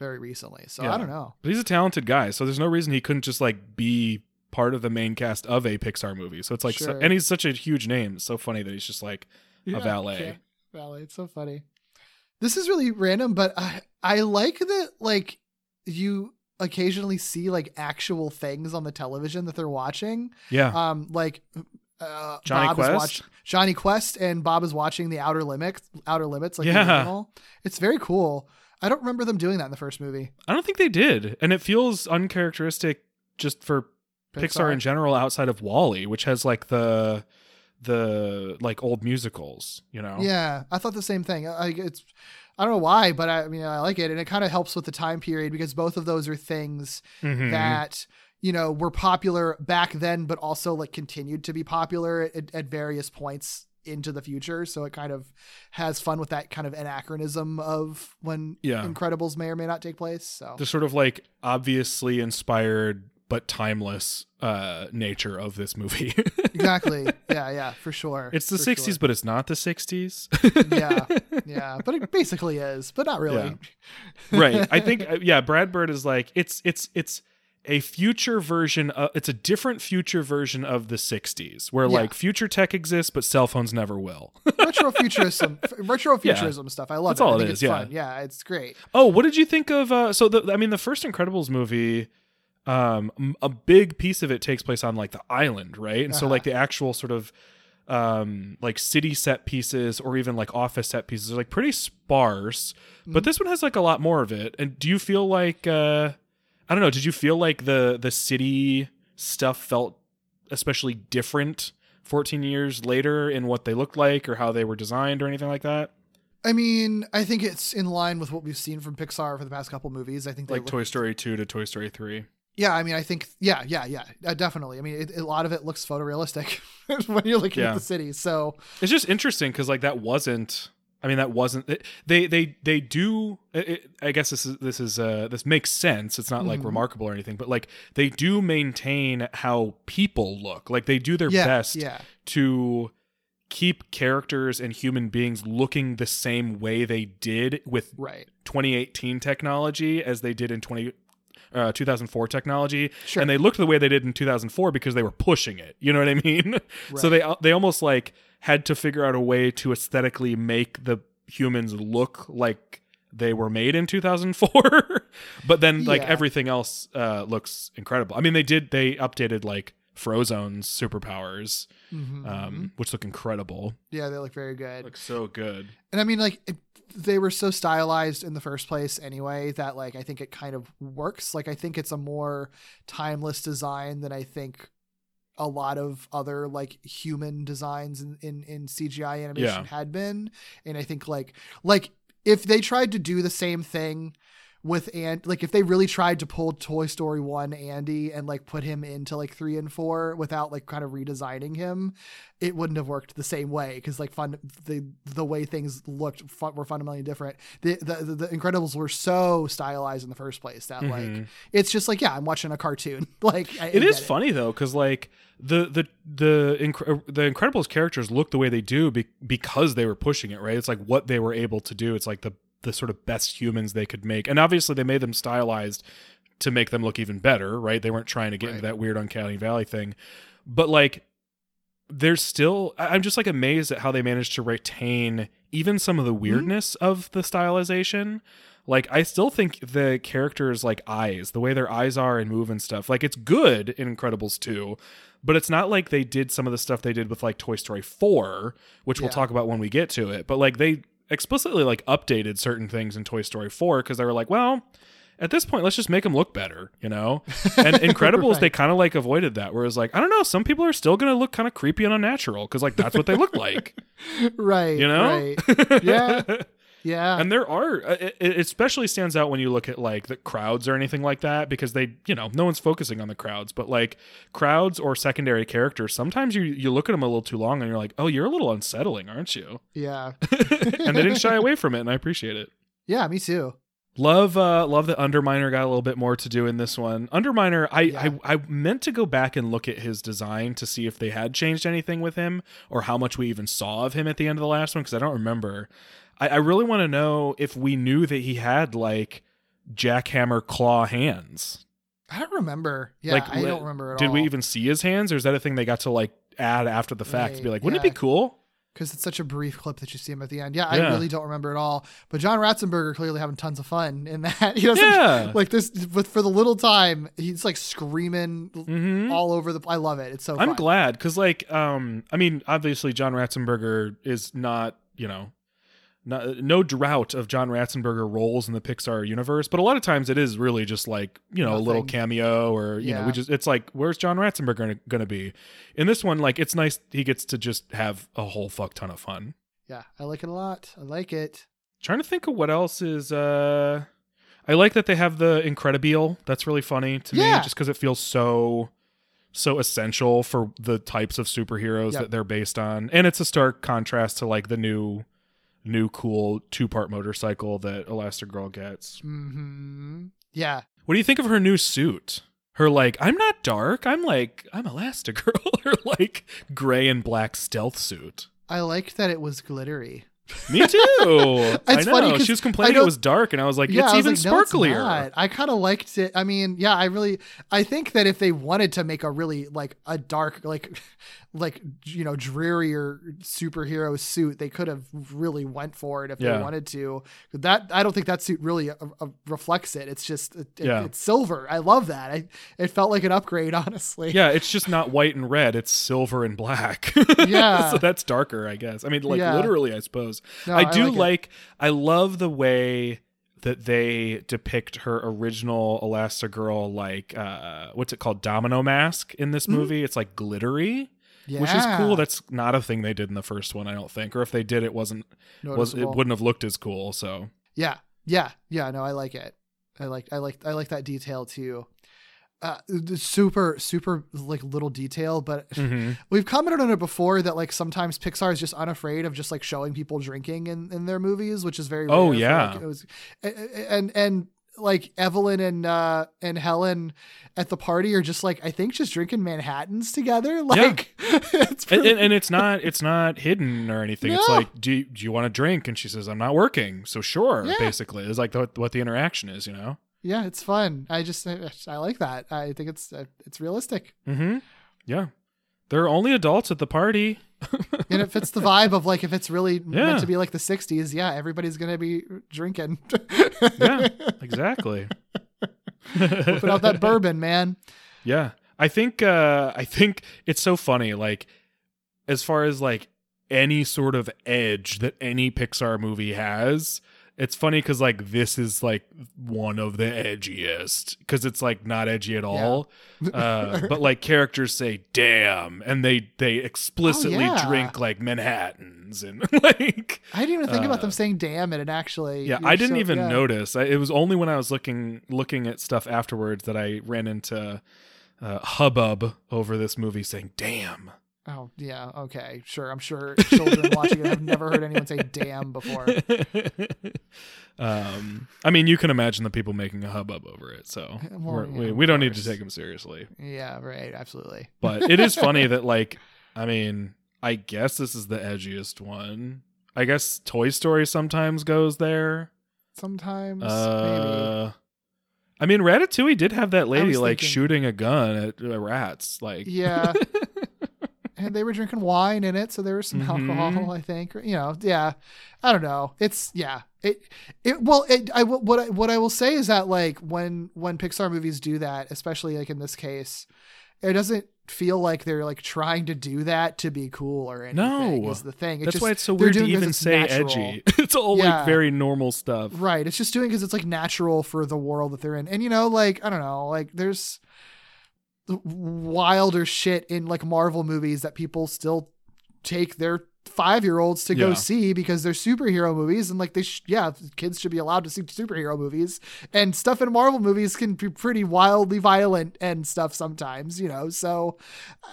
very recently. So Yeah. I don't know. But he's a talented guy, so there's no reason he couldn't just like be part of the main cast of a Pixar movie. So it's like, so- and he's such a huge name. It's so funny that he's just like Yeah, a valet. okay. Valet. It's so funny. This is really random, but I I like that like you occasionally see like actual things on the television that they're watching. Yeah, Um, like uh, Jonny Bob Quest? is watch- Jonny Quest and Bob is watching the Outer Limits. Outer Limits, like the Yeah. original. It's very cool. I don't remember them doing that in the first movie. I don't think they did, and it feels uncharacteristic just for Pixar, in general, outside of WALL-E, which has like the the like old musicals. You know, Yeah, I thought the same thing. I, it's I don't know why, but I, I mean I like it, and it kind of helps with the time period because both of those are things Mhm. that you know were popular back then, but also like continued to be popular at, at various points into the future. So it kind of has fun with that kind of anachronism of when Yeah. Incredibles may or may not take place. So the sort of like obviously inspired but timeless uh nature of this movie. exactly, yeah, yeah, for sure. it's the 60s, sure. but it's not the 60s. yeah, yeah, but it basically is, but not really. right i think uh, yeah brad bird is like it's it's it's a future version of it's a different future version of the 60s where Yeah. like future tech exists but cell phones never will retrofuturism, retrofuturism stuff. I love That's it. all I it is, it's yeah. fun. Yeah, it's great. oh what did you think of uh so the i mean the first incredibles movie um a big piece of it takes place on like the island right and so Uh-huh. like the actual sort of um like city set pieces or even like office set pieces are like pretty sparse Mm-hmm. but this one has like a lot more of it and do you feel like uh i don't know did you feel like the the city stuff felt especially different 14 years later in what they looked like or how they were designed or anything like that I mean, I think it's in line with what we've seen from Pixar for the past couple movies. I think like look- toy story 2 to toy story 3 Yeah, I mean, I think yeah, yeah, yeah, uh, definitely. I mean, it, a lot of it looks photorealistic when you're looking Yeah. at the city. So It's just interesting because like that wasn't I mean, that wasn't they they they do. It, I guess this is this is uh this makes sense. It's not like Mhm. remarkable or anything, but like they do maintain how people look. Like they do their yeah, best Yeah. to keep characters and human beings looking the same way they did with Right. 2018 technology as they did in 20 uh, 2004 technology Sure. and they looked the way they did in 2004 because they were pushing it you know what i mean so they they almost like had to figure out a way to aesthetically make the humans look like they were made in 2004 but then like Yeah. everything else uh looks incredible i mean they did they updated like frozone's superpowers Mhm. um which look incredible yeah, they look very good. look so good And I mean, like, it, they were so stylized in the first place anyway that, like, I think it kind of works. Like, I think it's a more timeless design than I think a lot of other like human designs in in, in CGI animation Yeah. had been. And I think like like if they tried to do the same thing with and like if they really tried to pull Toy Story 1 Andy and like put him into like 3 and 4 without like kind of redesigning him it wouldn't have worked the same way cuz like fun the the way things looked fun, were fundamentally different the, the the Incredibles were so stylized in the first place that like Mhm. it's just like yeah I'm watching a cartoon like I, It I is funny though, because like the the the Incre- the Incredibles characters look the way they do be- because they were pushing it, right? It's like what they were able to do. It's like the the sort of best humans they could make, and obviously they made them stylized to make them look even better, right? They weren't trying to get into that weird uncanny valley thing, but like there's still I'm just like amazed at how they managed to retain even some of the mm-hmm. weirdness of the stylization. Like I still think the characters like eyes, the way their eyes are and move and stuff, like it's good in Incredibles 2, but it's not like they did some of the stuff they did with like Toy Story 4, which we'll talk about when we get to it. But like they explicitly like updated certain things in Toy Story 4 because they were like, well, at this point, let's just make them look better, you know? And Incredibles, they kind of like avoided that. Whereas, like, I don't know, some people are still going to look kind of creepy and unnatural because, like, that's what they look like, right you know? right Yeah. yeah And there are, uh, it, it especially stands out when you look at like the crowds or anything like that because they, you know, no one's focusing on the crowds, but like crowds or secondary characters, sometimes you you look at them a little too long and you're like, oh, you're a little unsettling, aren't you? yeah and they didn't shy away from it, and I appreciate it. yeah me too Love, uh, love that Underminer got a little bit more to do in this one. Underminer, I, Yeah. I, I meant to go back and look at his design to see if they had changed anything with him or how much we even saw of him at the end of the last one because I don't remember. I, I really want to know if we knew that he had like jackhammer claw hands. I don't remember. Yeah, Like, I don't remember at Did all. we even see his hands, or is that a thing they got to like add after the fact to be like, wouldn't yeah. it be cool? Because it's such a brief clip that you see him at the end. Yeah, Yeah. I really don't remember at all. But John Ratzenberger clearly having tons of fun in that. He doesn't Yeah. like this, but for the little time, he's like screaming Mhm. all over the. I love it. It's so. I'm fun. glad because, like, um, I mean, obviously, John Ratzenberger is not, you know, not, no drought of John Ratzenberger roles in the Pixar universe, but a lot of times it is really just like, you know, a little cameo or, you know, we just, it's like, where's John Ratzenberger going to be? In this one, like, it's nice he gets to just have a whole fuck ton of fun. Yeah, I like it a lot. I like it. Trying to think of what else is, uh, I like that they have the Incredibile. That's really funny to me, just because it feels so so essential for the types of superheroes Yep. that they're based on, and it's a stark contrast to like the new, new cool two part motorcycle that Elastigirl gets. hmm Yeah, What do you think of her new suit? Her like, I'm not dark. I'm like, I'm Elastigirl. her like gray and black stealth suit. I liked that it was glittery. Me too. I know. she was complaining it was dark, and I was like, yeah, it's even like, no, it's sparklier. I kind of liked it. I mean, yeah, I really, I think that if they wanted to make a really like a dark, like, like you know, drearier superhero suit, they could have really went for it if Yeah. they wanted to. That I don't think that suit really uh, uh, reflects it. It's just, it- Yeah. it's silver. I love that. I it felt like an upgrade, honestly. Yeah, it's just not white and red. It's silver and black. Yeah. so that's darker, I guess. I mean, like Yeah. literally, I suppose. No, I do like, like. I love the way that they depict her original Elastigirl, like, uh, what's it called? Domino mask in this movie. It's like glittery, which is cool. That's not a thing they did in the first one, I don't think. Or if they did, it wasn't, was, it wouldn't have looked as cool. So, Yeah, yeah, yeah. No, I like it. I like, I like, I like that detail too. Uh, super super like little detail, but Mhm. we've commented on it before that like sometimes Pixar is just unafraid of just like showing people drinking in in their movies, which is very Oh, rare yeah. like, it was and and like Evelyn and uh and Helen at the party are just like I think just drinking Manhattans together. Like it's and, pretty, and, and it's not it's not hidden or anything. It's like, do you, do you want to drink? And she says, I'm not working. So sure, Yeah. basically, it's like the, what the interaction is, you know. Yeah, it's fun. I just I, like that. I think it's uh, it's realistic. Mm-hmm. Yeah, there are only adults at the party. and it fits the vibe of like if it's really Yeah. meant to be like the 60s yeah everybody's gonna be drinking Yeah, exactly. put out that bourbon man Yeah. I think uh I think it's so funny like as far as like any sort of edge that any Pixar movie has, it's funny cuz like this is like one of the edgiest cuz it's like not edgy at all. Uh but like characters say damn and they they explicitly yeah. drink like Manhattans and like i didn't even think about Uh, them saying damn and it actually yeah, I didn't so- even yeah. notice. I, it was only when I was looking looking at stuff afterwards that I ran into uh, hubbub over this movie saying "damn." Oh yeah okay sure i'm sure children watching it have never heard anyone say damn before um, I mean, you can imagine the people making a hubbub over it, so Well, yeah, we we don't need to take them seriously. yeah right absolutely But it is funny that like, I mean, I guess this is the edgiest one. I guess Toy Story sometimes goes there. sometimes maybe Uh, I mean, Ratatouille did have that lady like thinking- shooting a gun at uh, rats. Like, yeah and they were drinking wine in it so there was some Mhm. alcohol i think you know yeah i don't know it's yeah it it well it i what I, what i will say is that like when when pixar movies do that especially like in this case it doesn't feel like they're like trying to do that to be cool or anything No. is the thing It's that's just- why it's so weird to doing it 'cause even say natural. edgy. It's all Yeah. like very normal stuff. Right. It's just doing because it's like natural for the world that they're in. And you know, like, I don't know, like there's wilder shit in like Marvel movies that people still take their five year olds to go see because they're superhero movies. And like they, sh- yeah, kids should be allowed to see superhero movies. And stuff in Marvel movies can be pretty wildly violent and stuff sometimes, you know? So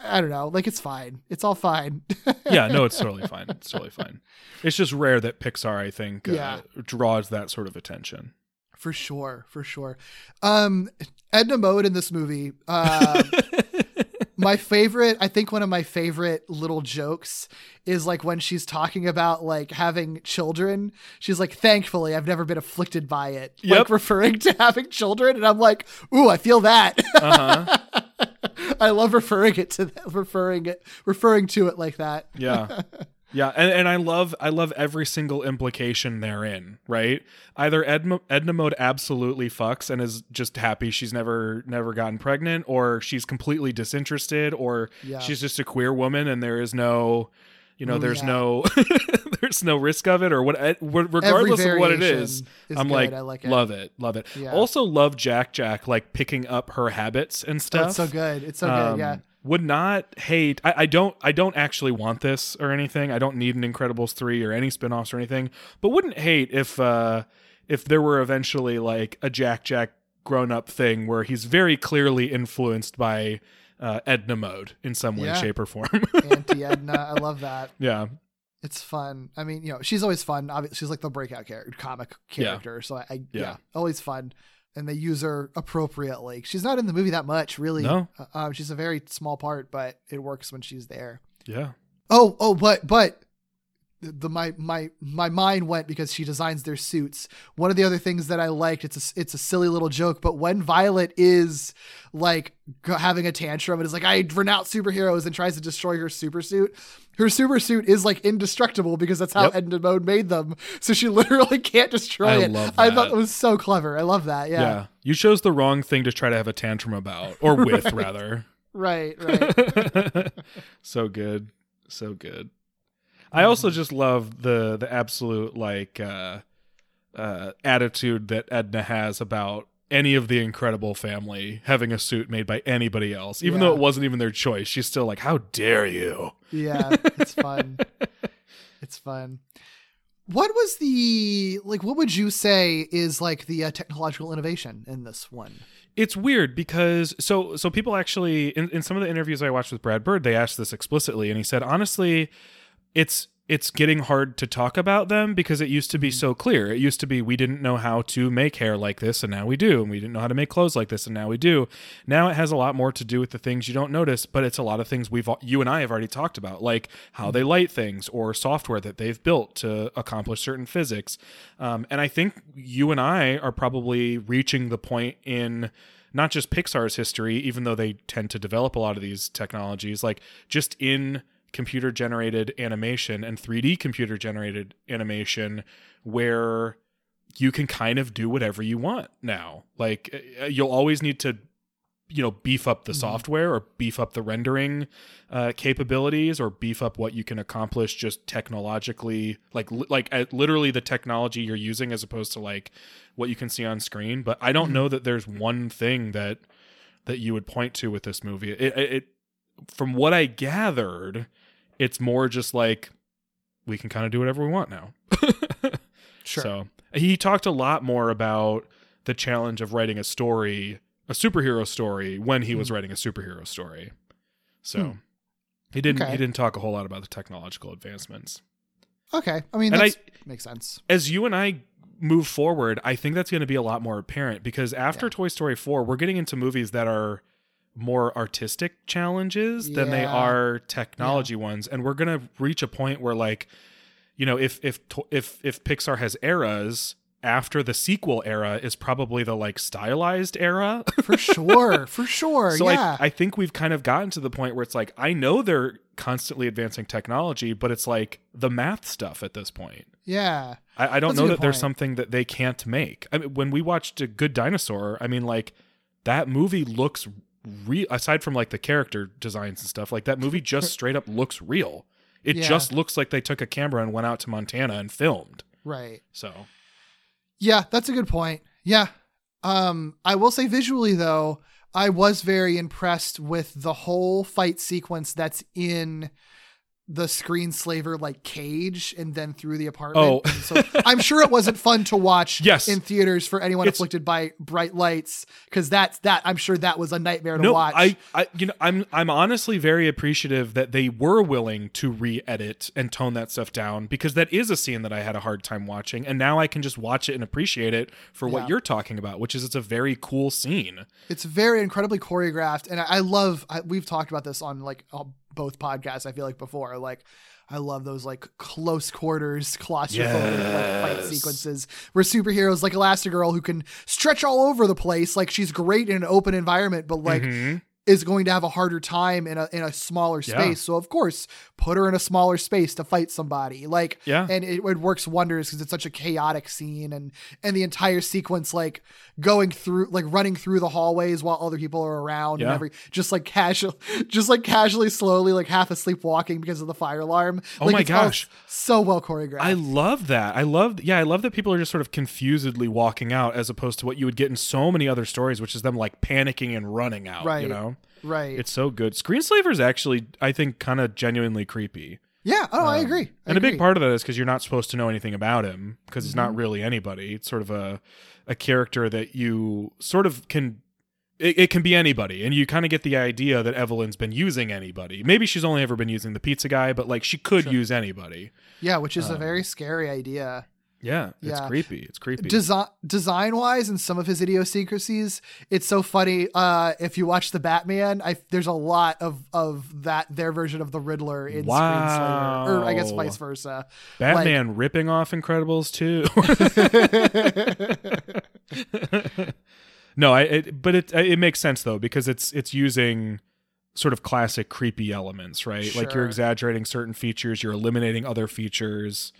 I don't know. Like it's fine. It's all fine. yeah, no, it's totally fine. It's totally fine. It's just rare that Pixar, I think, uh, Yeah. draws that sort of attention. For sure, for sure. Um, Edna Mode in this movie, uh, my favorite, I think one of my favorite little jokes is like when she's talking about like having children. She's like, "Thankfully, I've never been afflicted by it." Like Yep. referring to having children, and I'm like, "Ooh, I feel that." Uh huh. I love referring it to that, referring it, referring to it like that. yeah. Yeah, and, and I love I love every single implication therein, right? Either Edna, Edna Mode absolutely fucks and is just happy she's never never gotten pregnant, or she's completely disinterested, or Yeah. she's just a queer woman and there is no, you know, there's yeah. no there's no risk of it, or what, eh, regardless of what it is, is, is I'm like, I like it. love it, love it. Yeah. Also love Jack Jack like picking up her habits and stuff. That's so good. It's so Um, good. Yeah. Would not hate. I, I don't. I don't actually want this or anything. I don't need an Incredibles three or any spin-offs or anything. But wouldn't hate if uh if there were eventually like a Jack Jack grown up thing where he's very clearly influenced by uh, Edna mode in some way, Yeah. shape, or form. Auntie Edna, I love that. yeah. it's fun. I mean, you know, she's always fun. Obviously, she's like the breakout character, comic Yeah. character. So I, I yeah. Yeah. always fun. And they use her appropriately. She's not in the movie that much, really. No. Uh, um, she's a very small part, but it works when she's there. Yeah. Oh, oh, but but the my my my mind went because she designs their suits. One of the other things that I liked, it's a it's a silly little joke, but when Violet is like having a tantrum and is like I renounce superheroes and tries to destroy her super suit, her super suit is like indestructible because that's how Yep. Edna Mode made them. So she literally can't destroy I it. I thought that was so clever. I love that. yeah. Yeah. You chose the wrong thing to try to have a tantrum about, or with rather. Right. Right. so good so good i also just love the the absolute like uh uh attitude that edna has about any of the incredible family having a suit made by anybody else even though it wasn't even their choice she's still like how dare you Yeah, it's fun. it's fun. What was the like? What would you say is like the uh, technological innovation in this one? it's weird because so so people actually in, in some of the interviews I watched with Brad Bird, they asked this explicitly, and he said honestly, it's it's getting hard to talk about them because it used to be so clear. It used to be we didn't know how to make hair like this and now we do, and we didn't know how to make clothes like this and now we do. Now it has a lot more to do with the things you don't notice, but it's a lot of things we've you and I have already talked about, like how they light things or software that they've built to accomplish certain physics. Um, and I think you and I are probably reaching the point in not just Pixar's history, even though they tend to develop a lot of these technologies, like just in computer generated animation and 3D computer generated animation where you can kind of do whatever you want now. Like uh, you'll always need to you know beef up the software or beef up the rendering uh, capabilities or beef up what you can accomplish just technologically like li- like uh, literally the technology you're using as opposed to like what you can see on screen. But i don't know that there's one thing that that you would point to with this movie. It, it, it from what i gathered it's more just like we can kind of do whatever we want now Sure. so he talked a lot more about the challenge of writing a story, a superhero story, when he was writing a superhero story. So Hmm. he didn't Okay. he didn't talk a whole lot about the technological advancements. okay. I mean, that makes sense. As you and I move forward, I think that's going to be a lot more apparent because after Yeah. Toy Story 4, we're getting into movies that are more artistic challenges than they are technology ones and we're going to reach a point where like you know if if if if Pixar has eras after the sequel era is probably the like stylized era For sure. for sure. so yeah. I, I think we've kind of gotten to the point where it's like I know they're constantly advancing technology, but it's like the math stuff at this point. yeah. I, I don't That's know that there's something that they can't make. I mean, when we watched a Good Dinosaur, I mean, like that movie looks real. Aside from like the character designs and stuff, like that movie just straight up looks real. It Yeah. just looks like they took a camera and went out to Montana and filmed. Right. So Yeah, that's a good point. Yeah. Um, I will say visually though, I was very impressed with the whole fight sequence that's in the screenslaver like cage and then through the apartment. Oh. So I'm sure it wasn't fun to watch Yes. in theaters for anyone It's- afflicted by bright lights because that's that I'm sure that was a nightmare to no, watch. I, I, you know, I'm, I'm honestly very appreciative that they were willing to re-edit and tone that stuff down because that is a scene that I had a hard time watching, and now I can just watch it and appreciate it for Yeah. what you're talking about, which is it's a very cool scene. It's very incredibly choreographed, and I, I love. I, we've talked about this on like all, both podcasts. I feel like before, like I love those like close quarters claustrophobic like, fight sequences where superheroes like Elastigirl who can stretch all over the place. Like she's great in an open environment, but like Mhm. Is going to have a harder time in a in a smaller Yeah. space. So of course, put her in a smaller space to fight somebody. Like Yeah. and it, it works wonders because it's such a chaotic scene and and the entire sequence like going through like running through the hallways while other people are around and every just like casual just like casually slowly like half asleep walking because of the fire alarm. Oh Like, my gosh. so well choreographed. I love that. I love, yeah, I love that people are just sort of confusedly walking out as opposed to what you would get in so many other stories, which is them like panicking and running out. Right. You know, right. it's so good. Screenslaver is actually, I think, kind of genuinely creepy. yeah. Oh, I Um, agree. I and a big part of that is because you're not supposed to know anything about him because he's Mm-hmm. not really anybody. It's sort of a a character that you sort of can. It, it can be anybody, and you kind of get the idea that Evelyn's been using anybody. Maybe she's only ever been using the pizza guy, but like she could use anybody. Yeah, which is a Um, very scary idea. Yeah, it's Yeah. creepy. It's creepy. design design wise and some of his idiosyncrasies it's so funny uh if you watch the batman i there's a lot of of that their version of the riddler in Wow. screenslaver or i guess vice versa Batman ripping off Incredibles too. no, I. It, but it it makes sense though because it's it's using sort of classic creepy elements, right? Like you're exaggerating certain features, you're eliminating other features,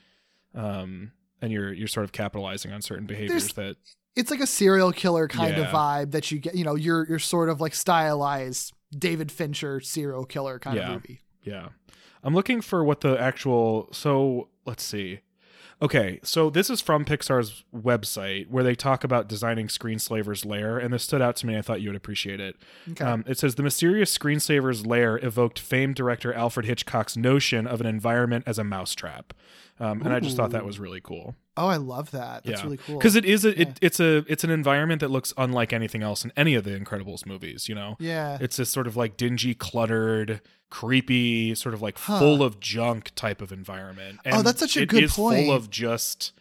um, and you're you're sort of capitalizing on certain behaviors that. it's like a serial killer kind of vibe that you get you know you're you're sort of like stylized david fincher serial killer kind Yeah. of movie Yeah. I'm looking for what the actual so let's see. Okay, so this is from Pixar's website where they talk about designing Screenslaver's lair, and this stood out to me. I thought you would appreciate it. okay Um, it says the mysterious Screenslaver's lair evoked famed director Alfred Hitchcock's notion of an environment as a mousetrap, um, and I just thought that was really cool. Oh, I love that. That's yeah. really cool. Because it is a Yeah. it, it's a it's an environment that looks unlike anything else in any of the Incredibles movies. You know, yeah. it's this sort of like dingy, cluttered, creepy, sort of like Huh. full of junk type of environment. Oh, that's such a it good is point. Full of just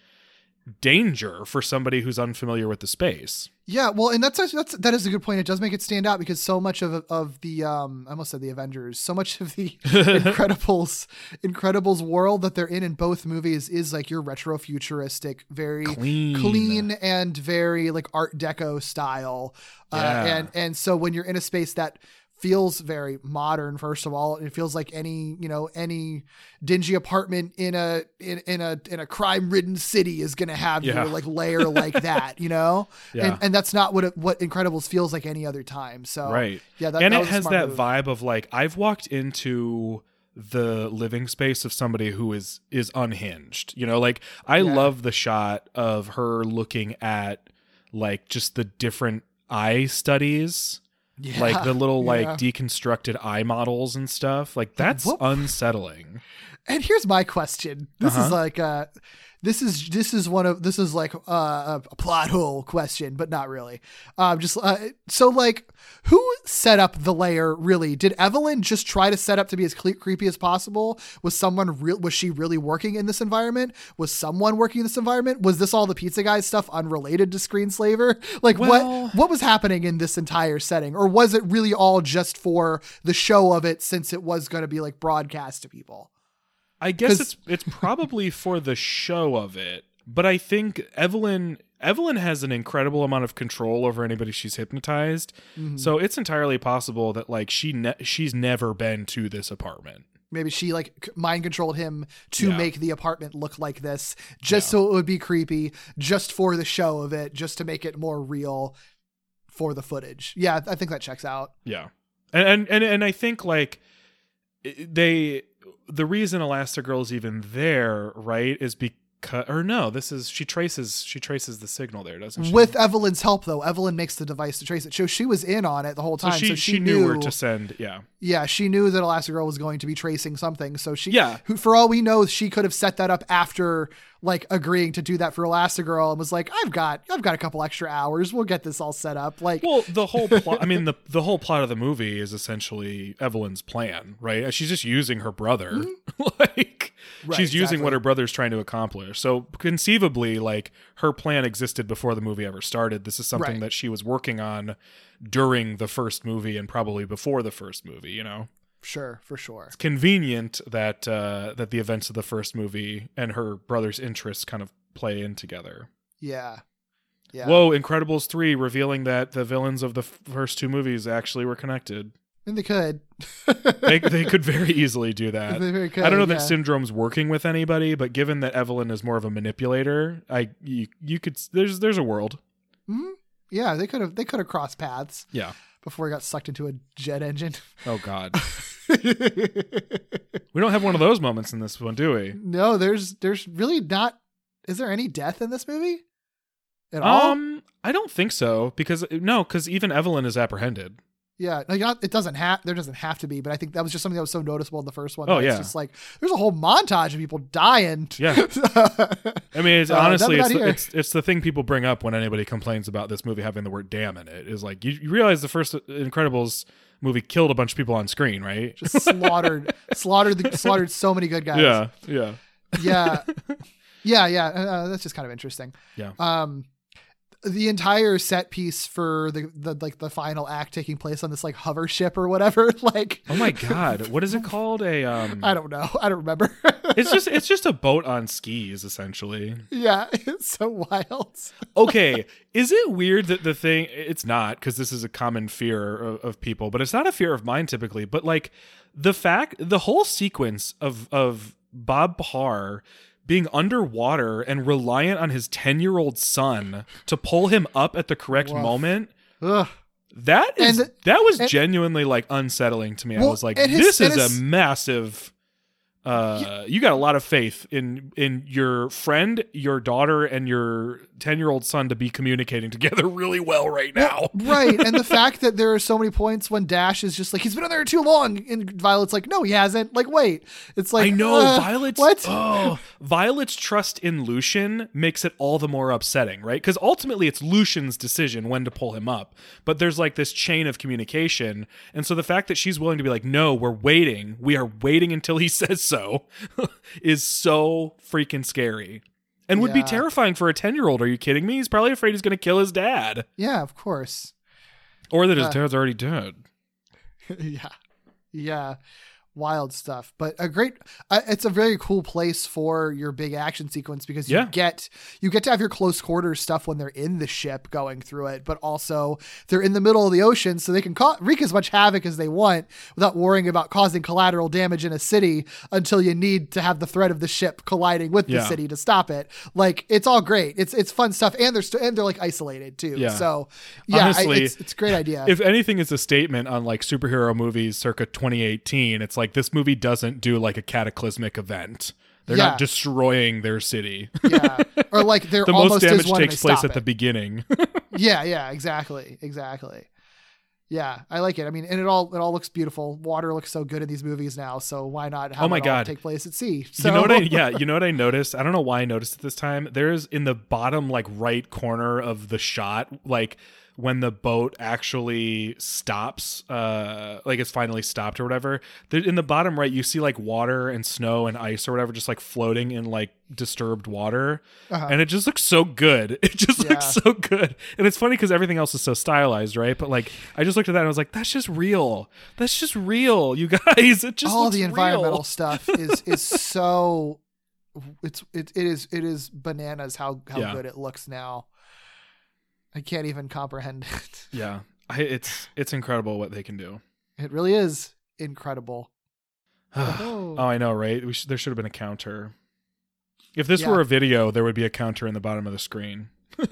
danger for somebody who's unfamiliar with the space. Yeah, well, and that's that's that is a good point. It does make it stand out because so much of of the um I almost said the Avengers, so much of the Incredibles Incredibles world that they're in in both movies is like your retro futuristic, very Clean. clean and very like Art Deco style. Uh, and and so when you're in a space that feels very modern first of all it feels like any you know any dingy apartment in a in, in a in a crime ridden city is gonna have Yeah. your like layer like that you know Yeah. and, and that's not what it, what Incredibles feels like any other time. So right yeah, that, and that it has that move. vibe of like i've walked into the living space of somebody who is is unhinged you know like i Yeah. love the shot of her looking at like just the different eye studies Yeah, like the little yeah. like deconstructed eye models and stuff like that's What- unsettling And here's my question. This is Uh-huh. like uh this is this is one of this is like uh, a plot hole question, but not really. Um, just uh, so like who set up the layer? Really, did Evelyn just try to set up to be as cle- creepy as possible? Was someone real? Was she really working in this environment? Was someone working in this environment? Was this all the pizza guy stuff unrelated to Screenslaver? Like Well- what what was happening in this entire setting, or was it really all just for the show of it since it was going to be like broadcast to people? I guess it's it's probably for the show of it, but I think Evelyn Evelyn has an incredible amount of control over anybody she's hypnotized. Mm-hmm. So it's entirely possible that like she ne- she's never been to this apartment. maybe she like mind controlled him to Yeah. make the apartment look like this just so it would be creepy just for the show of it just to make it more real for the footage yeah i think that checks out Yeah. And and and, and I think like they the reason Elastigirl is even there, right, is because or no, this is she traces she traces the signal there, doesn't she? with evelyn's help though evelyn makes the device to trace it so she was in on it the whole so time she, so she, she, knew, knew where to send, yeah. yeah she knew that elastigirl was going to be tracing something so she Yeah. who for all we know she could have set that up after like agreeing to do that for elastigirl and was like i've got i've got a couple extra hours we'll get this all set up like Well, the whole plot I mean the the whole plot of the movie is essentially Evelyn's plan, right? She's just using her brother. Mm-hmm. like Right, she's using what her brother's trying to accomplish. So conceivably like her plan existed before the movie ever started. This is something Right. that she was working on during the first movie and probably before the first movie, you know. Sure for sure It's Convenient that uh that the events of the first movie and her brother's interests kind of play in together. yeah yeah Whoa, Incredibles 3 revealing that the villains of the f- first two movies actually were connected. and they could They, they could very easily do that. Could, I don't know yeah. that Syndrome's working with anybody, but given that Evelyn is more of a manipulator, I you, you could there's there's a world. Hmm. Yeah, they could have they could have crossed paths Yeah. Before he got sucked into a jet engine. Oh God. we don't have one of those moments in this one, do we? no, there's there's really not. Is there any death in this movie at all? Um, I don't think so because no, because even Evelyn is apprehended. Yeah, like not, it doesn't have there doesn't have to be, but I think that was just something that was so noticeable in the first one. Oh, yeah. it's just like there's a whole montage of people dying. Yeah. I mean, it's Uh, honestly, it's the, it's it's the thing people bring up when anybody complains about this movie having the word "damn" in it. Is like you, you realize the first Incredibles movie killed a bunch of people on screen, right? just slaughtered, slaughtered, the, slaughtered so many good guys. yeah, yeah, yeah, yeah, yeah. Uh, that's just kind of interesting. Yeah. Um, the entire set piece for the, the like the final act taking place on this like hover ship or whatever. Like, Oh my god, what is it called? A um, I don't know. I don't remember. it's just it's just a boat on skis essentially. yeah, it's so wild. Okay, is it weird that the thing? It's not because this is a common fear of, of people, but it's not a fear of mine typically. But like the fact, the whole sequence of of Bob Parr being underwater and reliant on his 10 year old son to pull him up at the correct Woof. moment Ugh. that is And- that was and- genuinely like unsettling to me i was like his- this is his- a massive Uh, you got a lot of faith in in your friend, your daughter, and your ten year old son to be communicating together really well right now. right. And the fact that there are so many points when Dash is just like, he's been on there too long. And Violet's like, no, he hasn't. Like, wait. It's like, I know uh, Violet's What? Oh, Violet's trust in Lucius makes it all the more upsetting, right? Because ultimately it's Lucius's decision when to pull him up, but there's like this chain of communication, and so the fact that she's willing to be like, "No, we're waiting. We are waiting until he says so," is so freaking scary. And would be terrifying for a 10 year old. Are you kidding me? He's probably afraid he's going to kill his dad Yeah, of course. or that his Uh. dad's already dead. yeah. Yeah. Wild stuff. But a great uh, it's a very cool place for your big action sequence because you Yeah. get you get to have your close quarters stuff when they're in the ship going through it, but also they're in the middle of the ocean so they can ca- wreak as much havoc as they want without worrying about causing collateral damage in a city until you need to have the threat of the ship colliding with the city to stop it. Like it's all great. It's it's fun stuff and they're st- and they're like isolated too. Yeah. So yeah, I- Honestly, it's, it's a great idea. if anything is a statement on like superhero movies circa 2018 it's like this movie doesn't do like a cataclysmic event they're Yeah. not destroying their city yeah, or like there the almost most damage takes place at the beginning Yeah, yeah, exactly, exactly. Yeah, I like it. I mean, and it all it all looks beautiful. Water looks so good in these movies now, so why not have Oh my it all God. take place at sea? So you know what i yeah you know what i noticed i don't know why i noticed it this time there's in the bottom like right corner of the shot like when the boat actually stops uh like it's finally stopped or whatever in the bottom right you see like water and snow and ice or whatever just like floating in like disturbed water Uh-huh. and it just looks so good it just Yeah. looks so good and it's funny because everything else is so stylized right but like i just looked at that and i was like that's just real that's just real you guys it just all the environmental real. stuff is is so it's it, it is it is bananas how how Yeah. good it looks now. I can't even comprehend it. Yeah, I, it's it's incredible what they can do. It really is incredible. Oh, oh, I know, right? We sh- there should have been a counter. If this Yeah. were a video, there would be a counter in the bottom of the screen.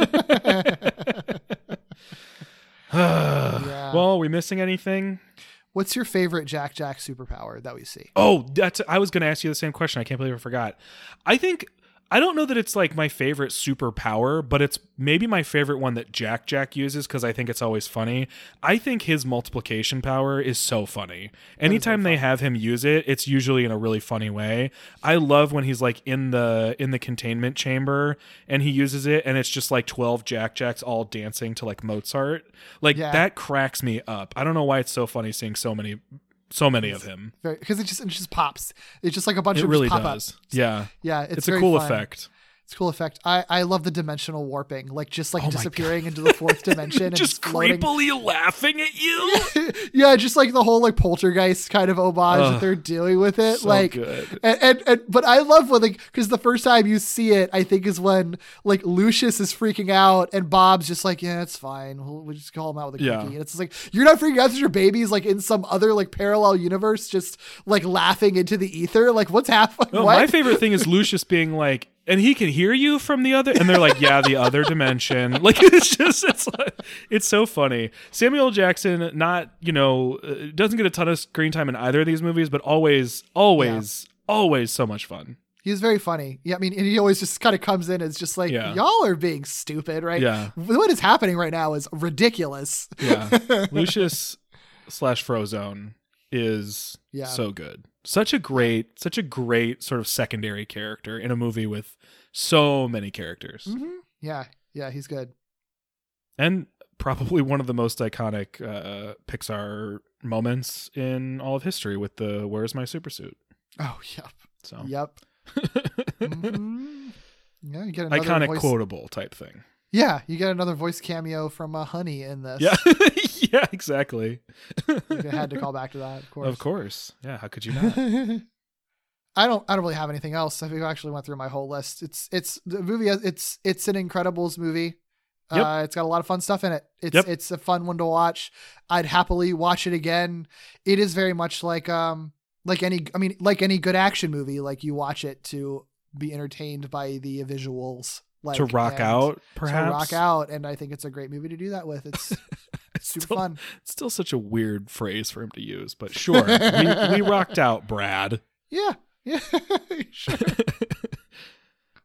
Yeah. Well, are we missing anything? What's your favorite Jack Jack superpower that we see? Oh, that's I was going to ask you the same question. I can't believe I forgot. I think I don't know that it's like my favorite superpower, but it's maybe my favorite one that Jack Jack uses because I think it's always funny. I think his multiplication power is so funny. Anytime they have him use it, it's usually in a really funny way. I love when he's like in the in the containment chamber and he uses it and it's just like 12 Jack Jacks all dancing to like Mozart. Like Yeah. that cracks me up. I don't know why it's so funny seeing so many so many of him. Because it just it just pops. It's just like a bunch of It of really pop does. ups. Yeah. Yeah, it's, It's, a cool fun. effect. It's a cool effect. I, I love the dimensional warping, like just like Oh disappearing into the fourth dimension and Just floating. creepily laughing at you. yeah, just like the whole like poltergeist kind of homage Ugh, that they're doing with it. so like, good. And, and and but I love when like because the first time you see it, I think is when like Lucius is freaking out and Bob's just like, yeah, it's fine. We'll, we'll just call him out with a Yeah. cookie. And it's just like you're not freaking out because your baby's like in some other like parallel universe, just like laughing into the ether. Like, what's happening? No, what? my favorite thing is Lucius being like, and he can hear you from the other, and they're like, yeah, the other dimension. Like it's just, it's like, it's so funny. Samuel Jackson, not you know, uh, doesn't get a ton of screen time in either of these movies, but always, always, always so much fun. He's very funny. Yeah, I mean, and he always just kind of comes in as just like, Yeah. y'all are being stupid, right? Yeah. What is happening right now is ridiculous. Yeah, Lucius slash Frozone is Yeah. so good. Such a great, such a great sort of secondary character in a movie with so many characters. hmm Yeah, yeah, he's good. and probably one of the most iconic uh, Pixar moments in all of history with the "Where's my supersuit?" Oh, yep, So yep. Mhm. Yeah, you get another iconic, voice. quotable type thing. Yeah, you get another voice cameo from uh, Honey in this. Yeah, yeah, exactly. Had to call back to that, of course. Of course, yeah. How could you not? I don't. I don't really have anything else. I think I actually went through my whole list. It's it's the movie. It's it's an Incredibles movie. Yep. Uh, it's got a lot of fun stuff in it. It's Yep. it's a fun one to watch. I'd happily watch it again. It is very much like um like any I mean like any good action movie. Like you watch it to be entertained by the visuals. Like to rock out, perhaps. To rock out, and I think it's a great movie to do that with. It's It's super still, fun. it's still such a weird phrase for him to use, but sure, we, we rocked out, Brad. Yeah, Yeah, sure.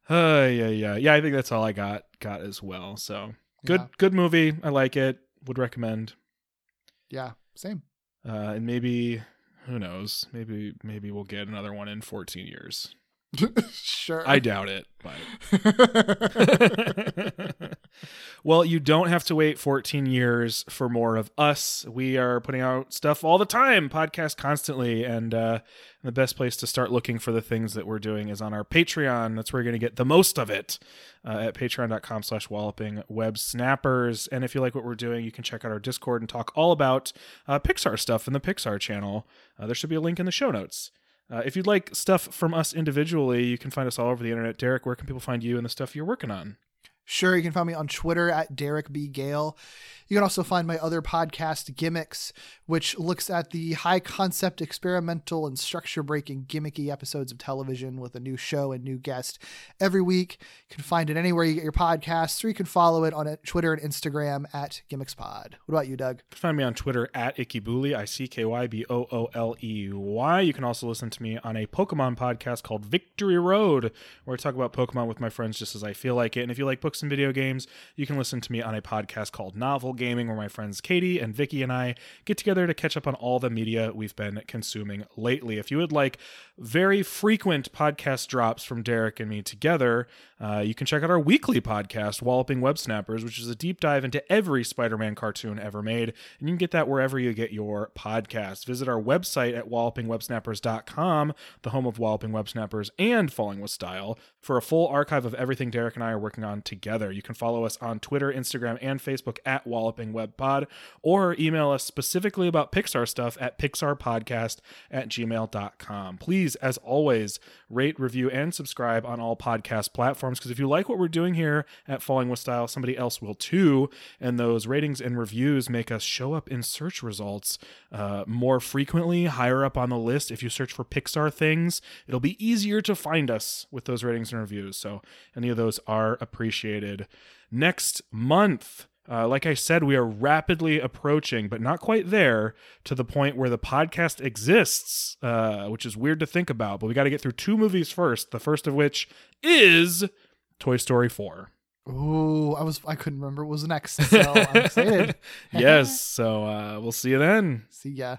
Uh, yeah, yeah, yeah. I think that's all I got got as well. So good, Yeah. good movie. I like it. Would recommend. Yeah, same. Uh, and maybe who knows? Maybe maybe we'll get another one in 14 years. sure. I doubt it, but well, you don't have to wait 14 years for more of us. We are putting out stuff all the time, podcast constantly, and uh, the best place to start looking for the things that we're doing is on our Patreon. That's where you're going to get the most of it uh, at patreon.com slash walloping web snappers. And if you like what we're doing, you can check out our Discord and talk all about uh, Pixar stuff in the Pixar channel. Uh, there should be a link in the show notes. Uh, if you'd like stuff from us individually, you can find us all over the internet. Derek, where can people find you and the stuff you're working on? Sure, you can find me on Twitter at Derek B. Gale. You can also find my other podcast, Gimmicks, which looks at the high concept, experimental, and structure breaking gimmicky episodes of television with a new show and new guest every week. You can find it anywhere you get your podcasts, or you can follow it on Twitter and Instagram at GimmicksPod. What about you, Doug? Find me on Twitter at Ikkybooley, I C K Y B O O L E Y. You can also listen to me on a Pokemon podcast called Victory Road, where I talk about Pokemon with my friends just as I feel like it. And if you like books and video games, you can listen to me on a podcast called Novel Gaming, where my friends Katie and Vicky and I get together to catch up on all the media we've been consuming lately. If you would like very frequent podcast drops from Derek and me together, uh, you can check out our weekly podcast, Walloping Web Snappers, which is a deep dive into every Spider Man cartoon ever made. And you can get that wherever you get your podcast. Visit our website at wallopingwebsnappers.com, the home of Walloping Web Snappers and Falling with Style, for a full archive of everything Derek and I are working on together. You can follow us on Twitter, Instagram, and Facebook at Walloping Web Pod, or email us specifically about Pixar stuff at pixarpodcast at gmail.com. Please, as always, rate, review, and subscribe on all podcast platforms because if you like what we're doing here at Falling with Style, somebody else will too. And those ratings and reviews make us show up in search results uh, more frequently, higher up on the list. If you search for Pixar things, it'll be easier to find us with those ratings and reviews. So any of those are appreciated. Next month, uh, like I said, we are rapidly approaching, but not quite there, to the point where the podcast exists, uh, which is weird to think about. But we got to get through two movies first. The first of which is Toy Story 4. Ooh, I was I couldn't remember what was next, so I'm excited. yes. So uh, we'll see you then. See ya.